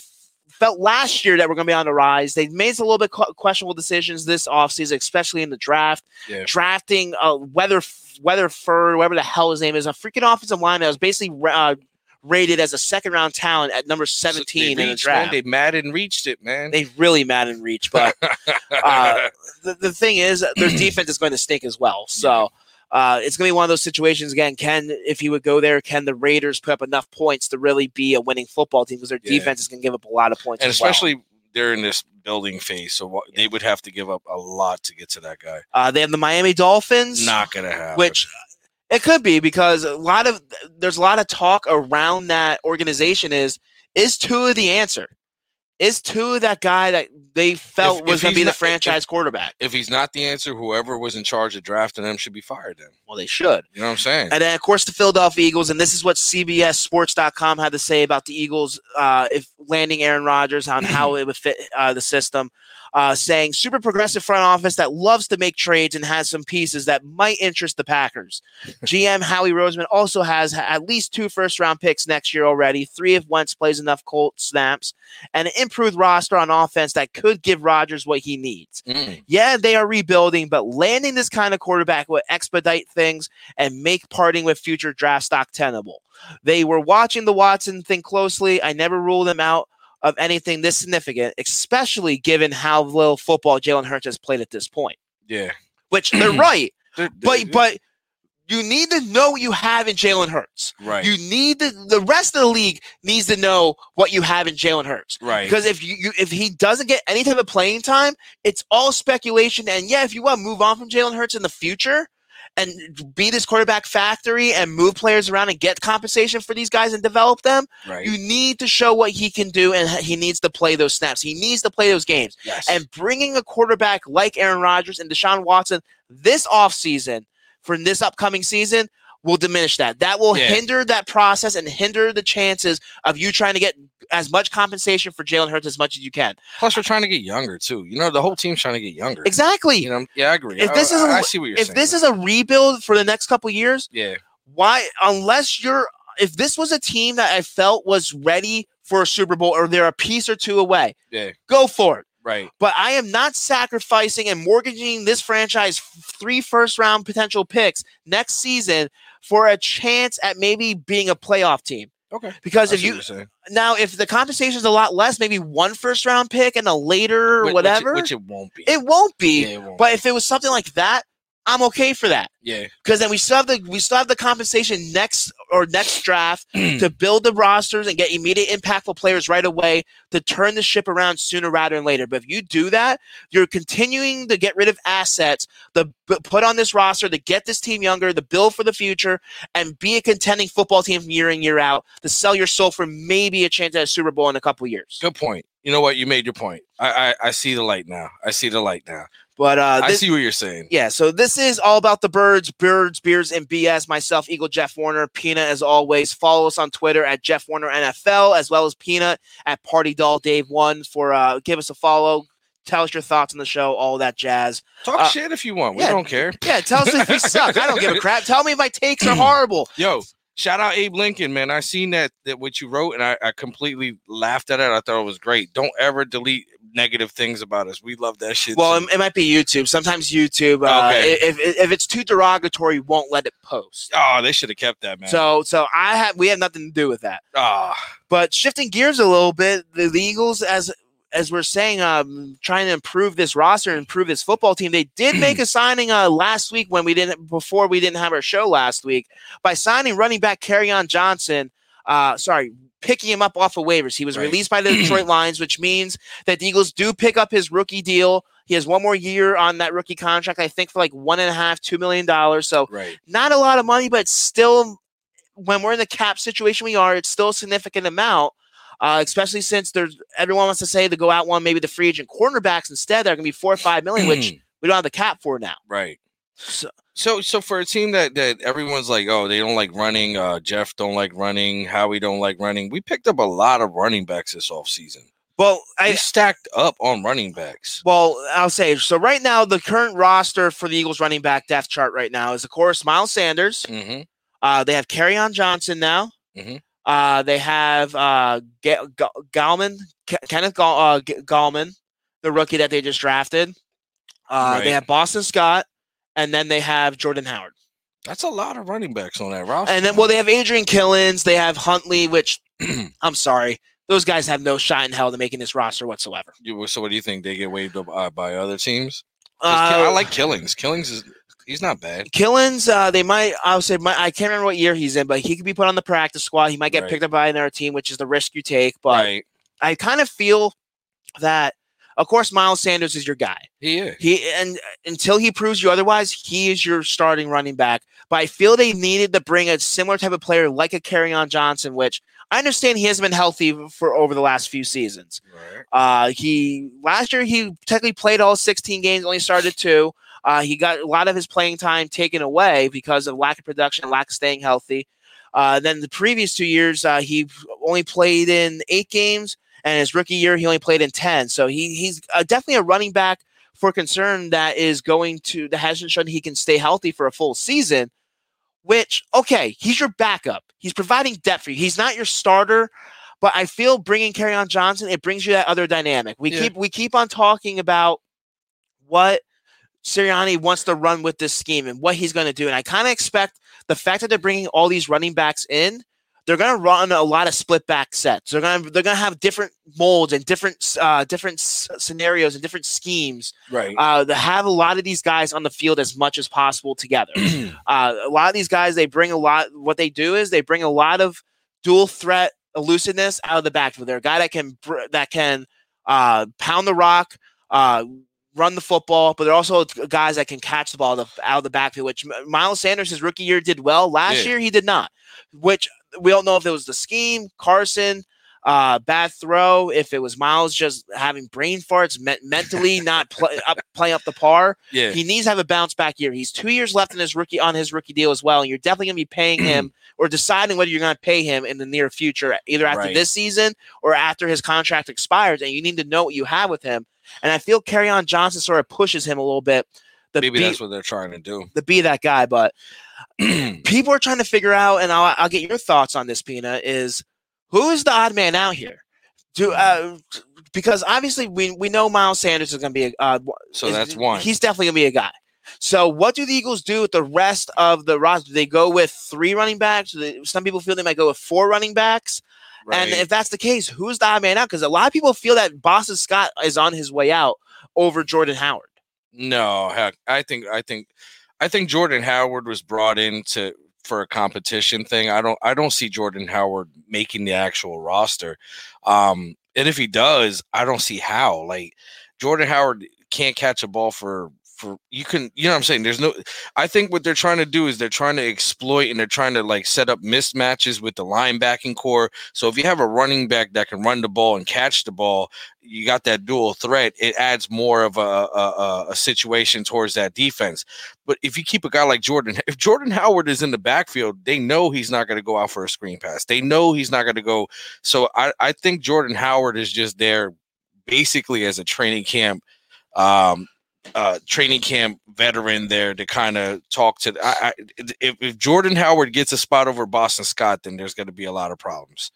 felt last year that we're going to be on the rise. They made some a little bit que- questionable decisions this offseason, especially in the draft,
Yeah.
drafting uh, Weather Weatherford, whatever the hell his name is, a freaking offensive lineman that was basically uh, rated as a second round talent at number
So they
seventeen in the
reached, man.
draft.
They mad and reached it, man.
They really mad and reach, but [LAUGHS] uh, the, the thing is, their defense is going to stink as well. So uh, it's going to be one of those situations again. Can if he would go there, can the Raiders put up enough points to really be a winning football team? Because their
Yeah.
defense is going to give up a lot of points,
and
as well.
especially they're in this building phase, so what, they would have to give up a lot to get to that guy.
uh, they have the Miami Dolphins,
Not gonna happen.
which it could be because a lot of there's a lot of talk around that organization. Is is Tua the answer? Is Tua that guy that they felt
If-
was going to be
he's
the
not- if-
franchise quarterback?
if he's not the answer, whoever was in charge of drafting them should be fired. Then
Well, they should.
you know what I'm saying?
And then, of course, the Philadelphia Eagles, and this is what CBSSports.com had to say about the Eagles uh, if landing Aaron Rodgers on how it would fit uh, the system, uh, saying super progressive front office that loves to make trades and has some pieces that might interest the Packers. [LAUGHS] GM Howie Roseman also has at least two first round picks next year already, three if Wentz plays enough Colt snaps, and an improved roster on offense that could give Rodgers what he needs.
Mm.
Yeah, they are rebuilding, but landing this kind of quarterback would expedite things and make parting with future draft stock tenable. They were watching the Watson thing closely. I never rule them out of anything this significant, especially given how little football Jalen Hurts has played at this point.
Yeah,
Which [CLEARS THROAT] they're right,
They're-
but but you need to know what you have in Jalen Hurts.
right,
You need to, the rest of the league needs to know what you have in Jalen Hurts.
right.
Because if you, you if he doesn't get any type of playing time, it's all speculation. And yeah, if you want to move on from Jalen Hurts in the future and be this quarterback factory and move players around and get compensation for these guys and develop them,
right.
you need to show what he can do and he needs to play those snaps. He needs to play those games.
yes.
And bringing a quarterback like Aaron Rodgers and Deshaun Watson this offseason for this upcoming season will diminish that. That will
Yeah.
hinder that process and hinder the chances of you trying to get as much compensation for Jalen Hurts as much as you can.
Plus, we're trying to get younger too. You know, the whole team's trying to get younger.
Exactly.
You know, yeah, I agree.
If
I-
this is a-
I, I see what you're saying.
if
saying.
this is a rebuild for the next couple years,
yeah,
why unless you're if this was a team that I felt was ready for a Super Bowl or they're a piece or two away,
yeah,
go for it.
right,
But I am not sacrificing and mortgaging this franchise three first round potential picks next season for a chance at maybe being a playoff team.
okay.
Because
I
if you
what you're saying.
now if the compensation is a lot less, maybe one first round pick and a later
Which- which it-
whatever,
which it, won't be.
it won't be.
Yeah, it won't
But
be.
if it was something like that, I'm okay for that
Yeah.
because then we still have the we still have the compensation next or next draft [CLEARS THROAT] to build the rosters and get immediate impactful players right away to turn the ship around sooner rather than later. But if you do that, you're continuing to get rid of assets, to put on this roster to get this team younger, to build for the future, and be a contending football team year in year out. To sell your soul for maybe a chance at a Super Bowl in a couple years.
Good point. You know what? You made your point. I I, I see the light now. I see the light now.
But uh,
I
this,
see what you're saying.
Yeah, so this is all about the birds, birds, beers, and BS. Myself, Eagle Jeff Warner, Peanut, as always. Follow us on Twitter at Jeff Warner NFL, as well as Peanut at Party Doll Dave One for uh, give us a follow. Tell us your thoughts on the show, all that jazz.
Talk
Uh,
shit if you want. We
yeah.
don't care.
Yeah, tell us if we suck. I don't give a crap. Tell me if my takes are [CLEARS THROAT] horrible.
Yo, shout out Abe Lincoln, man. I seen that that what you wrote, and I, I completely laughed at it. I thought it was great. Don't ever delete negative things about us. We love that shit.
Well, it, it might be YouTube. Sometimes YouTube, uh,
Okay.
if, if it's too derogatory, won't let it post.
oh, they should have kept that, man.
So, so I have we have nothing to do with that.
ah,
But shifting gears a little bit, the, the Eagles, as as we're saying, um, trying to improve this roster and improve this football team, they did make [CLEARS THROAT] a signing uh, last week when we didn't before we didn't have our show last week by signing running back on Johnson. Uh, sorry, picking him up off of waivers. He was
Right.
released by the [CLEARS THROAT] Detroit Lions, which means that the Eagles do pick up his rookie deal. He has one more year on that rookie contract, I think, for like one and a half, two million dollars. So
right.
not a lot of money, but still, when we're in the cap situation we are, it's still a significant amount. Uh, especially since there's everyone wants to say to go out one maybe the free agent cornerbacks instead. They're going to be four or five million, which we don't have the cap for now.
right.
So,
So, so for a team that that everyone's like, oh, they don't like running. Uh, Jeff don't like running. Howie don't like running. We picked up a lot of running backs this offseason.
well,
We
I
stacked up on running backs.
well I'll say so. Right now, the current roster for the Eagles running back depth chart right now is of course Miles Sanders.
Mm-hmm.
Uh, they have on Johnson now.
Mhm.
Uh, they have uh, Ga- Ga- Gallman, Ke- Kenneth Gall- uh, G- Gallman, the rookie that they just drafted. Uh, They have Boston Scott, and then they have Jordan Howard.
That's a lot of running backs on that roster.
And then, well, they have Adrian Killins. They have Huntley, which [CLEARS THROAT] I'm sorry, those guys have no shot in hell to making this roster whatsoever.
You- so what do you think they get waived up uh, by other teams? I like Killings. Killings is he's not bad.
Killins. Uh, they might. I would say might, I can't remember what year he's in, but he could be put on the practice squad. He might get
Right.
picked up by another team, which is the risk you take. But
right.
I kind of feel that, of course, Miles Sanders is your guy.
He is.
He and until he proves you otherwise, he is your starting running back. But I feel they needed to bring a similar type of player like a Kerryon Johnson, which I understand he hasn't been healthy for over the last few seasons.
Right.
Uh, he last year he technically played all 16 games, only started two. Uh, he got a lot of his playing time taken away because of lack of production, lack of staying healthy. Uh, then the previous two years, uh, he only played in eight games, and his rookie year he only played in 10. So he he's uh, definitely a running back for concern that is going to that hasn't shown he can stay healthy for a full season. Which okay, he's your backup. He's providing depth for you. He's not your starter, but I feel bringing Kerryon Johnson it brings you that other dynamic. We
Yeah.
keep we keep on talking about what Sirianni wants to run with this scheme and what he's going to do, and I kind of expect the fact that they're bringing all these running backs in. They're going to run a lot of split back sets. They're going to they're going to have different molds and different uh, different s- scenarios and different schemes
Right.
uh, to have a lot of these guys on the field as much as possible together. [CLEARS THROAT] uh, a lot of these guys, they bring a lot. What they do is they bring a lot of dual threat elusiveness out of the backfield. They're a guy that can br- that can uh, pound the rock, uh, run the football, but they're also guys that can catch the ball out of the- out of the backfield. Which Miles Sanders, his rookie year, did well. Last
Yeah.
year, he did not. Which we don't know if it was the scheme, Carson. Uh, bad throw. If it was Miles just having brain farts, me- mentally [LAUGHS] not play, up, playing up the par,
yeah.
he needs to have a bounce back year. He's two years left in his rookie on his rookie deal as well, and you're definitely going to be paying him [CLEARS THROAT] or deciding whether you're going to pay him in the near future, either after
Right.
this season or after his contract expires. And you need to know what you have with him. And I feel on Johnson sort of pushes him a little bit. The
Maybe
be,
that's what they're trying to do.
the be that guy, but [CLEARS THROAT] people are trying to figure out, and I'll, I'll get your thoughts on this, Pina. Is who is the odd man out here? Do uh, because obviously we we know Miles Sanders is going to be a uh,
so
is-
that's one.
He's definitely gonna be a guy. So what do the Eagles do with the rest of the roster? Do they go with three running backs? Some people feel they might go with four running backs. And if that's the case, who's the odd man out? Because a lot of people feel that Boston Scott is on his way out over Jordan Howard.
No, heck, I think I think I think Jordan Howard was brought in to for a competition thing. I don't I don't see Jordan Howard making the actual roster. Um, and if he does, I don't see how. Like Jordan Howard can't catch a ball for for you can you know what I'm saying? There's no I think what they're trying to do is they're trying to exploit and they're trying to like set up mismatches with the linebacking core. So if you have a running back that can run the ball and catch the ball you got that dual threat it adds more of a, a, a situation towards that defense. But if you keep a guy like Jordan if Jordan Howard is in the backfield they know he's not going to go out for a screen pass. They know he's not going to go. So I, I think Jordan Howard is just there basically as a training camp um, uh, training camp veteran there to kind of talk to. I, I, if, if Jordan Howard gets a spot over Boston Scott, then there's going to be a lot of problems.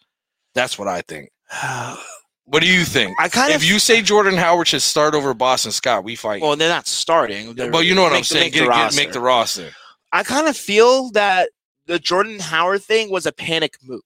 That's what I think. [SIGHS] What do you think?
I kind
if
of
you say Jordan Howard should start over Boston Scott, we fight.
well, they're not starting. They're-
well, you know what
make-
I'm saying.
make
Get,
the
get- make the roster.
I kind of feel that the Jordan Howard thing was a panic move.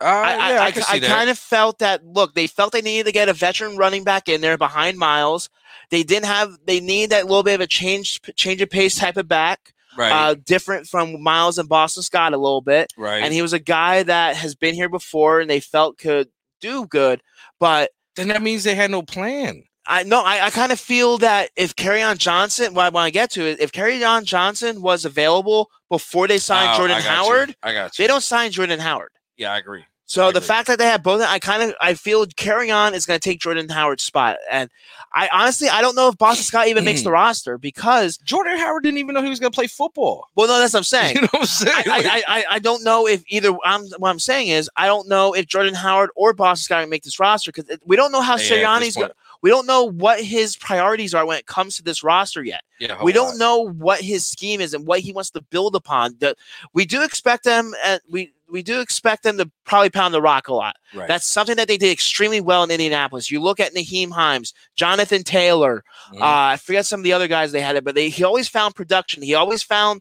Uh,
I,
yeah, I,
I,
can
I, kind of felt that look, they felt they needed to get a veteran running back in there behind Miles. They didn't have they need that little bit of a change change of pace type of back,
right,
uh, different from Miles and Boston Scott a little bit.
right.
And he was a guy that has been here before and they felt could do good. But
then that means they had no plan.
I no, I, I kind of feel that if on Johnson, when I, get to it, if on Johnson was available before they signed
Oh,
Jordan
I got you.
Howard,
I got you.
they don't sign Jordan Howard.
Yeah, I agree.
So
I
the
agree.
fact that they have both, I kind of I feel Kerryon is going to take Jordan Howard's spot, and I honestly I don't know if Boston Scott even makes the mm. roster because
Jordan Howard didn't even know he was going to play football.
well no that's what I'm saying. [LAUGHS]
You know what I'm saying?
I, I, I, I don't know if either. I'm, what I'm saying is I don't know if Jordan Howard or Boston Scott can make this roster because we don't know how
Yeah, at this
Sirianni's.
point.
Go- we don't know what his priorities are when it comes to this roster yet.
yeah,
we don't
lot.
know what his scheme is and what he wants to build upon. The, we do expect them, and we we do expect them to probably pound the rock a lot.
Right.
That's something that they did extremely well in Indianapolis. You look at Nyheim Hines, Jonathan Taylor.
Mhm.
Uh, I forget some of the other guys they had, it, but they he always found production. He always found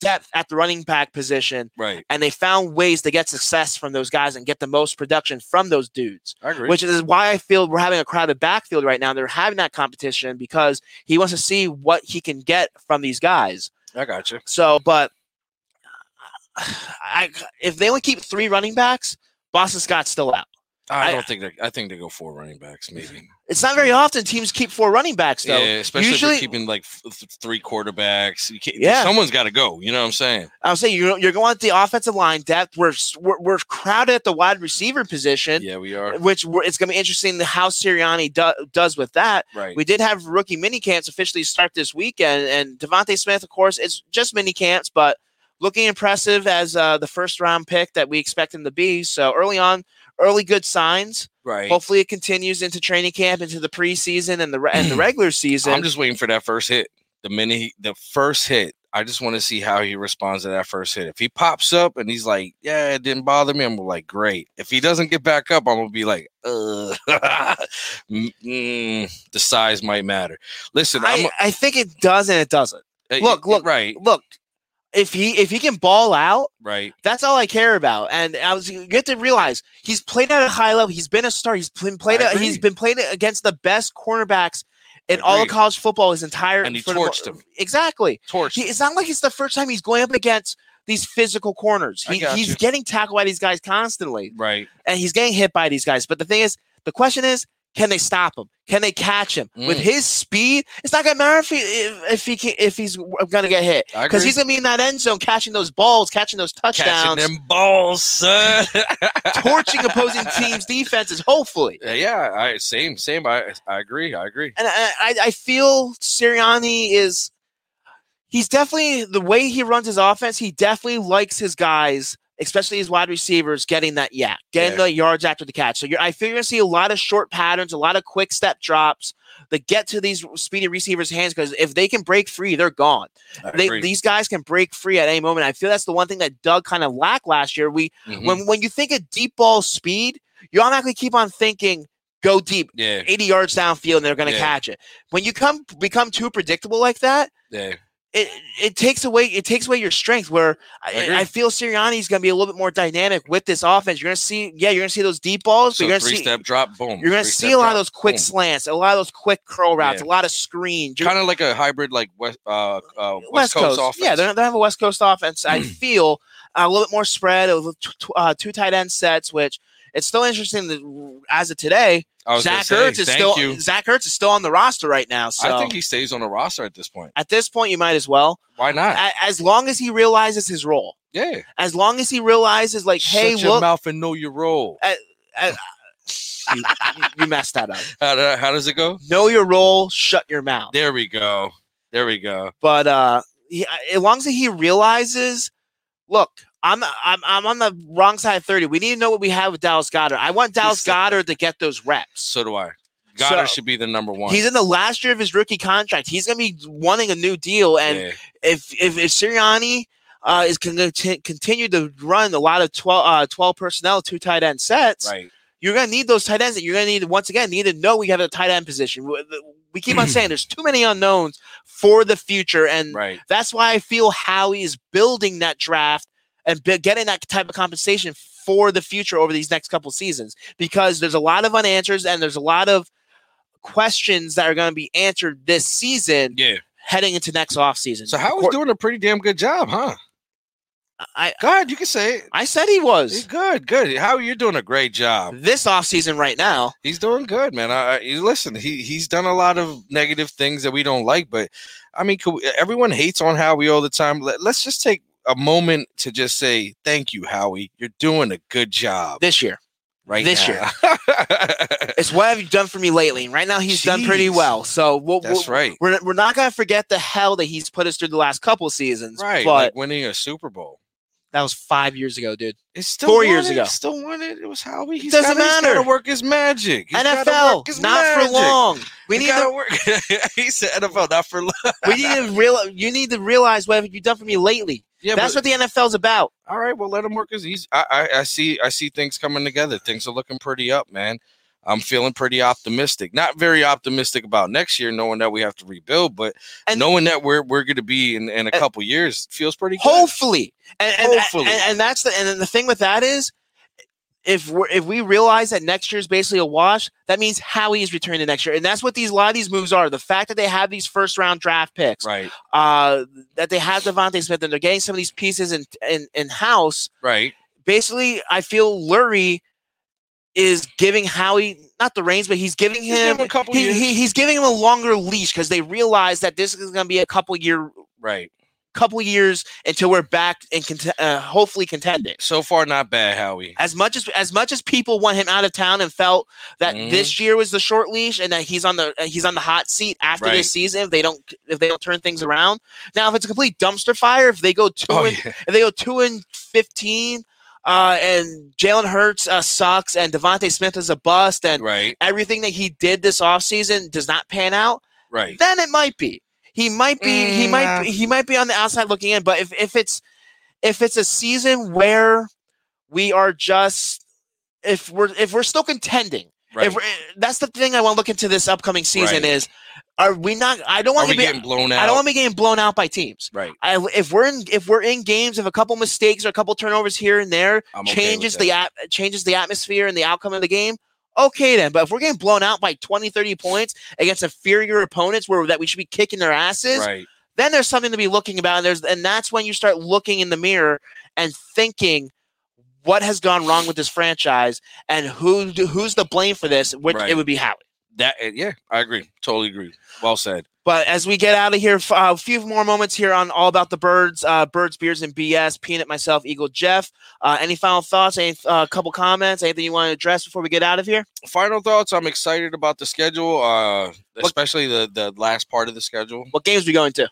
depth at the running back position,
right.
and they found ways to get success from those guys and get the most production from those dudes.
I agree.
Which is why I feel we're having a crowded backfield right now. They're having that competition because he wants to see what he can get from these guys.
I got you.
So, but I, if they only keep three running backs, Boston Scott's still out.
I,
I-
don't think they. I think they go four running backs, maybe.
It's not very often teams keep four running backs though.
Yeah, especially if
Usually-
you're keeping like th- three quarterbacks. You can't,
Yeah.
someone's got to go. You know what I'm saying?
I'm saying you're you're going at the offensive line depth. We're we're, we're crowded at the wide receiver position,
Yeah, we are.
which we're, it's going to be interesting how Sirianni do, does with that.
Right.
We did have rookie mini camps officially start this weekend, and DeVonta Smith, of course, it's just mini camps, but looking impressive as uh, the first round pick that we expect him to be. So early on, early good signs.
right.
Hopefully, it continues into training camp, into the preseason and the re- and the [CLEARS THROAT] regular season.
I'm just waiting for that first hit. The minute he, the first hit, I just want to see how he responds to that first hit. If he pops up and he's like, "Yeah, it didn't bother me," I'm like, "Great." If he doesn't get back up, I'm gonna be like, "Uh, [LAUGHS] mm, the size might matter." Listen,
I think it does and it doesn't.
uh,
look, look.
right,
Look, if he if he can ball out,
right,
That's all I care about. And I was you get to realize he's played at a high level. He's been a star. He's been played. At, he's been played against the best cornerbacks in all of college football his entire.
And he torched him.
Exactly.
torch.
He, it's not like it's the first time he's going up against these physical corners. He, he's
you.
getting tackled by these guys constantly,
right,
and he's getting hit by these guys. But the thing is, the question is, can they stop him? Can they catch him with
Mm.
his speed? It's not gonna matter if he if, if he can, if he's gonna get hit because he's gonna be in that end zone catching those balls, catching those touchdowns, catching
them balls, son. [LAUGHS]
torching opposing teams' defenses, hopefully.
Yeah, I same, same. I, I agree. I agree.
And I, I, I feel Sirianni is he's definitely the way he runs his offense, he definitely likes his guys, especially these wide receivers, getting that yeah, getting
Yeah.
the yards after the catch. So you're, I feel you're gonna see a lot of short patterns, a lot of quick step drops that get to these speedy receivers' hands because if they can break free, they're gone. They, these guys can break free at any moment. I feel that's the one thing that Doug kind of lacked last year. We
Mhm.
when when you think of deep ball speed, you automatically keep on thinking go deep,
yeah,
80 yards downfield, and they're going to
Yeah.
catch it. When you come become too predictable like that,
yeah.
It it takes away it takes away your strength. Where. I, I feel Sirianni is going to be a little bit more dynamic with this offense. You're going to see, yeah, you're going to see those deep balls,
So
but you're going to see
step drop, boom.
you're going to see a lot of those quick slants, a lot of those quick curl routes,
Yeah.
a lot of screens. You're-
kind of like a hybrid, like West uh, uh West,
West
Coast,
Coast,
offense.
yeah, they they have a West Coast offense. I [CLEARS THROAT] feel a little bit more spread, a little t- t- uh, two tight end sets, which it's still interesting that as of today,
I was gonna
Zach
say,
Ertz is still
you.
Zach Ertz is still on the roster right now. So
I think he stays on the roster at this point.
at this point, you might as well,
Why not?
A- as long as he realizes his role.
yeah.
As long as he realizes, like, hey,
Shut your
look,
mouth and know your role.
uh, [LAUGHS] you, you messed that up.
How, how does it go?
Know your role, shut your mouth.
There we go. There we go.
But uh, he, as long as he realizes, look, I'm I'm I'm on the wrong side of thirty. We need to know what we have with Dallas Goedert. I want Dallas
He's-
Goedert to get those reps.
So do I. Goedert
So-
should be the number one.
He's in the last year of his rookie contract. He's going to be wanting a new deal, and
yeah.
if if, if Sirianni uh, is going to continue to run a lot of 12, uh, 12 personnel, two tight end sets,
right.
you're going to need those tight ends. And you're going to need once again need to know we have a tight end position. We- We keep on [CLEARS THROAT] saying there's too many unknowns for the future, and
Right.
that's why I feel Howie is building that draft and getting that type of compensation for the future over these next couple seasons because there's a lot of unanswers and there's a lot of questions that are going to be answered this season
Yeah.
heading into next offseason.
So Howard's doing a pretty damn good job, huh?
I
Go ahead, you can say it.
I said he
He's
was
good, good. How you're doing a great job.
this offseason right now.
He's doing good, man. I, I listen. He he's done a lot of negative things that we don't like, but I mean, could we- everyone hates on Howie all the time. Let, let's just take a moment to just say thank you, Howie. You're doing a good job
This year,
right
this
now. [LAUGHS]
it's what have you done for me lately? And right now, he's done pretty well. So we'll,
That's
we'll-
right.
We're, we're not going to forget the hell that he's put us through the last couple seasons.
Right,
But
like winning a Super Bowl.
That was five years ago, dude.
It's still
Four years
it,
ago.
Still won it. It was Howie. He's
Doesn't
gotta,
matter.
gotta work his magic. He's
NFL,
his
not
magic.
for long. We
He
need to
work. [LAUGHS] he said NFL, not for long. [LAUGHS]
we need to real. You need to realize what have you done for me lately.
Yeah,
That's
but-
what the NFL's about.
all right. Well, let him work his. He's. I, I. I see. I see things coming together. Things are looking pretty up, man. I'm feeling pretty optimistic. Not very optimistic about next year, knowing that we have to rebuild, but
And-
knowing that we're we're going to be in, in a couple years feels pretty good.
Hopefully, and and,
Hopefully.
and and that's the and then the thing with that is. If we if we realize that next year is basically a wash, that means Howie is returning next year, and that's what these a lot of these moves are. The fact that they have these first round draft picks,
Right.
uh, that they have DeVonta Smith, and they're getting some of these pieces in in, in house.
Right.
Basically, I feel Lurie is giving Howie not the reins, but he's giving
He's giving
him
him a couple
he,
years.
he- he's giving him a longer leash because they realize that this is going to be a couple year
Right.
couple years until we're back and cont- uh, hopefully contending.
So far, not bad, Howie.
As much as as much as people want him out of town and felt that
Mhm.
this year was the short leash and that he's on the uh, he's on the hot seat after
Right.
this season if they don't if they don't turn things around. Now if it's a complete dumpster fire, if they go two
Oh
and
yeah.
if they go two and fifteen, uh, and Jalen Hurts uh, sucks and DeVonta Smith is a bust and
Right.
everything that he did this offseason does not pan out,
Right.
then it might be. He might be. he
Mm,
might.
nah.
Be, he might be on the outside looking in. But if if it's if it's a season where we are just if we're if we're still contending,
Right.
if that's the thing I want to look into this upcoming season
Right.
is are we not? I don't want to be.
getting blown out?
I don't want to be getting blown out by teams.
Right.
I, if we're in if we're in games if a couple mistakes or a couple turnovers here and there
I'm
changes
that.
the at, changes the atmosphere and the outcome of the game. Okay then, but if we're getting blown out by 20, 30 points against inferior opponents where that we should be kicking their asses,
Right.
then there's something to be looking about. And there's and that's when you start looking in the mirror and thinking what has gone wrong with this franchise and who who's the blame for this, which
Right.
it would be Howie.
That. Yeah. I agree. Totally agree. Well said.
But as we get out of here, uh, a few more moments here on All About the Birds, uh, Birds, Beers, and BS, Peanut, myself, Eagle, Jeff. Uh, any final thoughts? Any uh, couple comments? Anything you want to address before we get out of here?
Final thoughts. I'm excited about the schedule, uh, especially the the last part of the schedule.
What games we going to?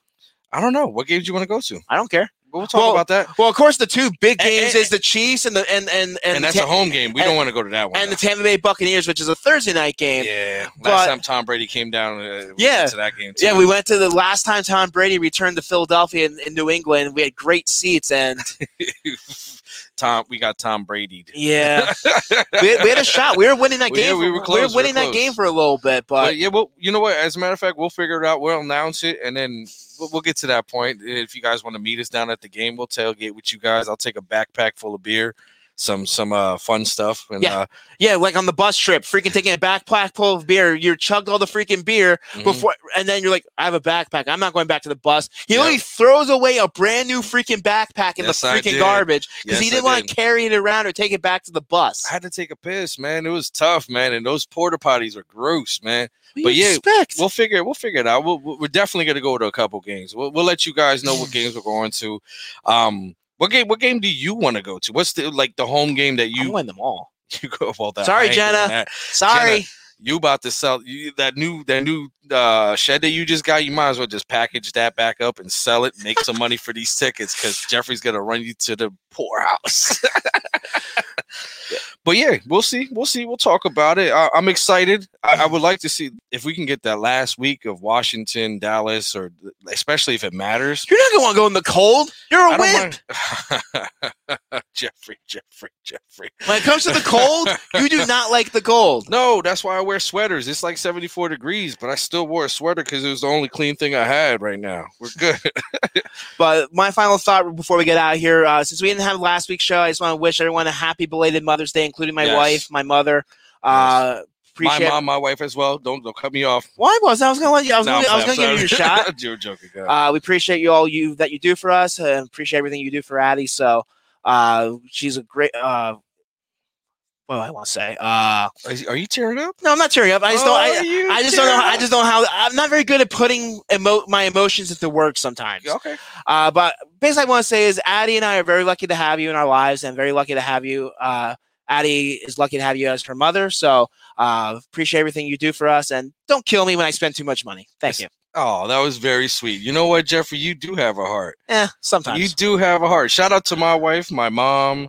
I don't know what games do you want to go to.
I don't care.
We'll talk
Well,
about that.
Well, of course, the two big games
and-
is the Chiefs and the and and and,
And, that's
Ta-
a home game. We
and-
don't want to go to that one.
and the. Tampa Bay Buccaneers, which is a Thursday night game.
yeah.
but-
Last time Tom Brady came down. Uh, we
Yeah.
went to that game. Too.
Yeah, we went to the last time Tom Brady returned to Philadelphia in, in New England. We had great seats, and [LAUGHS]
Tom. We got Tom Brady.
Yeah, [LAUGHS] we, had- we had a shot. We were winning that
Yeah,
game.
we were close, we were
winning that
close.
game for a little bit,
But
but
yeah, well, you know what? As a matter of fact, we'll figure it out. We'll announce it, and then we'll, get to that point. If you guys want to meet us down at the game, we'll tailgate with you guys. I'll take a backpack full of beer, some some uh fun stuff, and
Yeah.
uh,
yeah, like on the bus trip, freaking taking a backpack full of beer. You're chugged all the freaking beer
mhm.
before, and then you're like, I have a backpack. I'm not going back to the bus. He
Yep.
only throws away a brand new freaking backpack in
Yes,
the freaking garbage because
Yes,
he didn't want to carry it around or take it back to the bus.
I had to take a piss, man. It was tough, man, and those porta potties are gross, man.
What
but yeah,
expect?
We'll figure we'll figure it out. We'll, we'll- we're definitely gonna go to a couple games. We'll, we'll let you guys know what [SIGHS] games we're going to. Um, what game? What game do you want to go to? What's the like the home game that
you win them all. [LAUGHS]
you go? Well, that,
Sorry, Jenna. Sorry.
You about to sell you, that new that new uh, shed that you just got? You might as well just package that back up and sell it, make some money for these tickets because Jeffrey's gonna run you to the poorhouse. [LAUGHS] but yeah, we'll see. We'll see. We'll talk about it. I, I'm excited. I, I would like to see if we can get that last week of Washington, Dallas, or especially if it matters.
You're not gonna want to go in the cold. You're a wimp. [LAUGHS]
Jeffrey, Jeffrey, Jeffrey.
When it comes to the cold, you do not like the cold.
No, that's why I wear sweaters. It's like 74 degrees, but I still wore a sweater because it was the only clean thing I had right now. We're good. [LAUGHS]
But my final thought before we get out of here, uh, since we didn't have last week's show, I just want to wish everyone a happy belated Mother's Day, including my
Yes.
wife, my mother. Uh,
my
appreciate.
My mom, my wife as well. Don't don't cut me off.
Why was I was gonna let you? I was
No,
gonna, I was gonna give you your shot. [LAUGHS]
You're joking. go.
Uh, we appreciate you all you that you do for us, and appreciate everything you do for Addie. So, uh, she's a great. Uh, what do I want to say? Uh,
are, you, tearing up?
no, I'm not tearing up. I just don't.
Oh,
I, I just don't know.
tearing
I just don't know how. I'm not very good at putting emo- my emotions into words sometimes.
Okay.
Uh, but basically, I want to say is Addie and I are very lucky to have you in our lives, and very lucky to have you. Uh, Addie is lucky to have you as her mother. So uh, appreciate everything you do for us, and don't kill me when I spend too much money. Thank you.
Oh, that was very sweet. You know what, Jeffrey? You do have a heart.
Eh, sometimes.
You do have a heart. Shout out to my wife, my mom.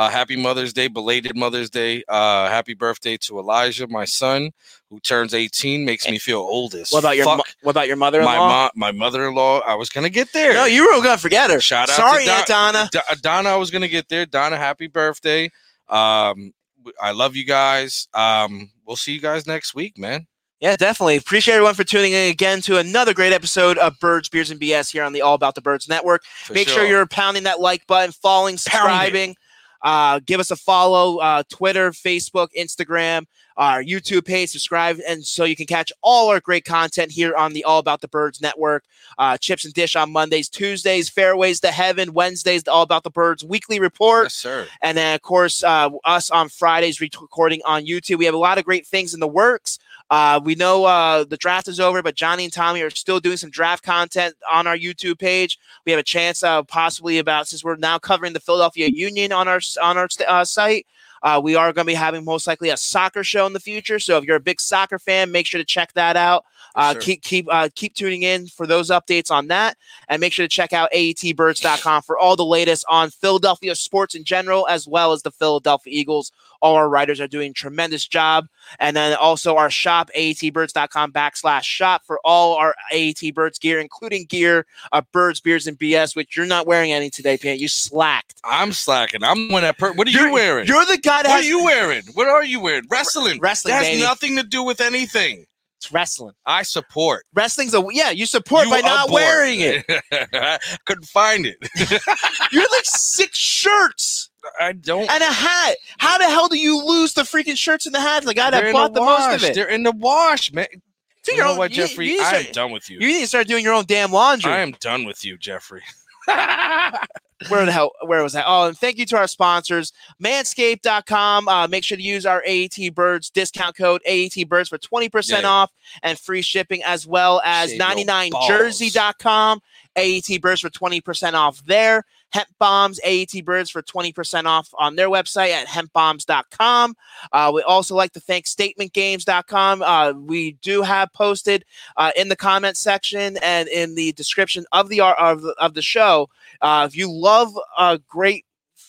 Uh, happy Mother's Day, belated Mother's Day. Uh, happy birthday to Elijah, my son, who turns 18. Makes me feel old as
what about your
fuck.
mo- What about your mother-in-law?
mom, my mother-in-law. I was gonna get there.
No, you were gonna forget her.
Shout out to
Sorry,
Don-
Aunt Donna.
D- uh, Donna, I was gonna get there. Donna, happy birthday. Um, I love you guys. Um, we'll see you guys next week, man.
Yeah, definitely. Appreciate everyone for tuning in again to another great episode of Birds, Beers, and BS here on the All About the Birds Network.
For
Make sure. you're pounding that like button, following, subscribing. Uh, give us a follow, uh, Twitter, Facebook, Instagram, our YouTube page, subscribe, and so you can catch all our great content here on the All About the Birds Network. Uh, Chips and Dish on Mondays, Tuesdays, Fairways to Heaven, Wednesdays, the All About the Birds weekly report.
Yes, sir.
And then, of course, uh, us on Fridays recording on YouTube. We have a lot of great things in the works. Uh, we know uh, the draft is over, but Johnny and Tommy are still doing some draft content on our YouTube page. We have a chance, uh, possibly about since we're now covering the Philadelphia Union on our on our uh, site. Uh, we are going to be having most likely a soccer show in the future. So if you're a big soccer fan, make sure to check that out. Uh,
Sure.
Keep keep uh, keep tuning in for those updates on that, and make sure to check out aetbirds.com for all the latest on Philadelphia sports in general, as well as the Philadelphia Eagles. All our writers are doing a tremendous job, and then also our shop aetbirds.com backslash shop for all our AET Birds gear, including gear, uh, birds, beers, and BS. Which you're not wearing any today, Pant. You slacked.
I'm slacking. I'm one that. Per- what are you
You're-
wearing?
You're the guy that
what
has
are you wearing? What are you wearing? Wrestling.
wrestling,
That has
baby.
nothing to do with anything.
It's wrestling.
I support.
Wrestling's a yeah. You support
You
by not wearing it. [LAUGHS]
Couldn't find it. [LAUGHS]
You're like six shirts.
I don't.
and a hat. How the hell do you lose the freaking shirts and the hats? The guy that bought the, most of it.
They're in the wash, man.
Do
You
your
know
own-
what, Jeffrey?
You, need to
I am done with you.
you need to start doing your own damn laundry.
I am done with you, Jeffrey. [LAUGHS]
where the hell? Where was that? Oh, and thank you to our sponsors, Manscaped.com. Uh, make sure to use our AET Birds discount code AET Birds for twenty percent
Yeah.
off and free shipping, as well as
Shave your
99jersey.com. AET Birds for twenty percent off there. Hemp Bombs, AET Birds for 20% off on their website at hempbombs.com. Uh, we also like to thank statementgames.com. Uh, we do have posted uh, in the comment section and in the description of the of the, of the show. Uh, if you love a great,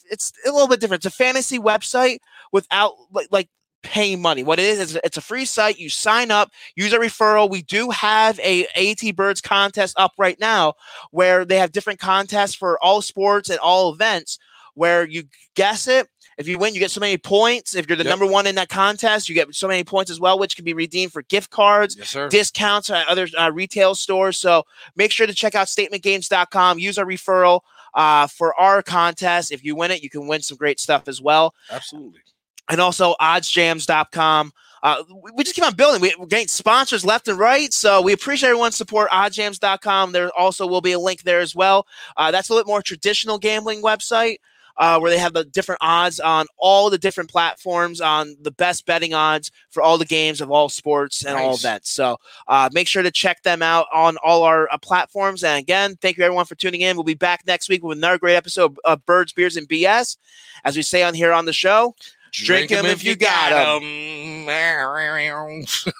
it's a little bit different. It's a fantasy website without like, like paying money. What it is is it's a free site. You sign up, use a referral. We do have a AT Birds contest up right now where they have different contests for all sports and all events. where you guess it. If you win, you get so many points. If you're the
Yep.
number one in that contest, you get so many points as well, which can be redeemed for gift cards,
Yes,
discounts at other uh, retail stores. So make sure to check out statementgames.com. Use our referral uh, for our contest. If you win it, you can win some great stuff as well.
Absolutely.
And also oddsjams.com. Uh, we- just keep on building. We, we're getting sponsors left and right. So we appreciate everyone's support. Oddjams.com. There also will be a link there as well. Uh, that's a little bit more traditional gambling website uh, where they have the different odds on all the different platforms on the best betting odds for all the games of all sports and all
Nice.
events. So uh, make sure to check them out on all our uh, platforms. And again, thank you everyone for tuning in. We'll be back next week with another great episode of Birds, Beers, and BS. As we say on here on the show, drink them if you got
them.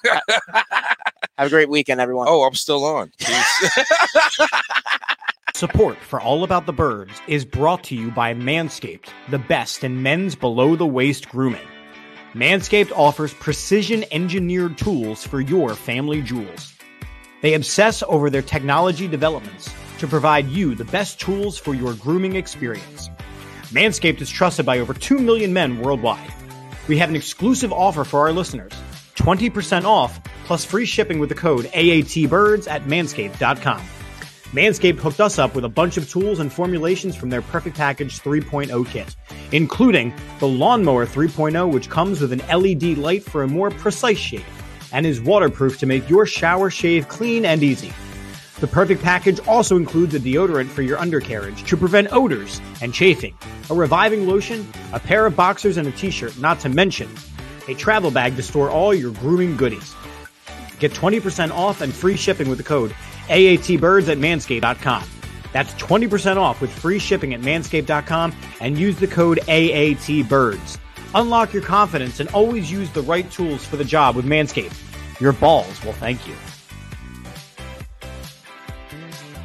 [LAUGHS]
have a great weekend, everyone.
oh, I'm still on. [LAUGHS]
Support for All About the Birds is brought to you by Manscaped, the best in men's below the waist grooming. Manscaped offers precision engineered tools for your family jewels. They obsess over their technology developments to provide you the best tools for your grooming experience. Manscaped is trusted by over 2 million men worldwide. We have an exclusive offer for our listeners 20% off plus free shipping with the code AATBirds at manscaped.com. Manscaped hooked us up with a bunch of tools and formulations from their Perfect Package 3.0 kit, including the Lawnmower 3.0, which comes with an LED light for a more precise shave and is waterproof to make your shower shave clean and easy. The Perfect Package also includes a deodorant for your undercarriage to prevent odors and chafing, a reviving lotion, a pair of boxers, and a t shirt, not to mention a travel bag to store all your grooming goodies. Get 20% off and free shipping with the code AATBirds at manscaped.com. That's 20% off with free shipping at manscaped.com and use the code AATBirds. Unlock your confidence and always use the right tools for the job with Manscaped. Your balls will thank you.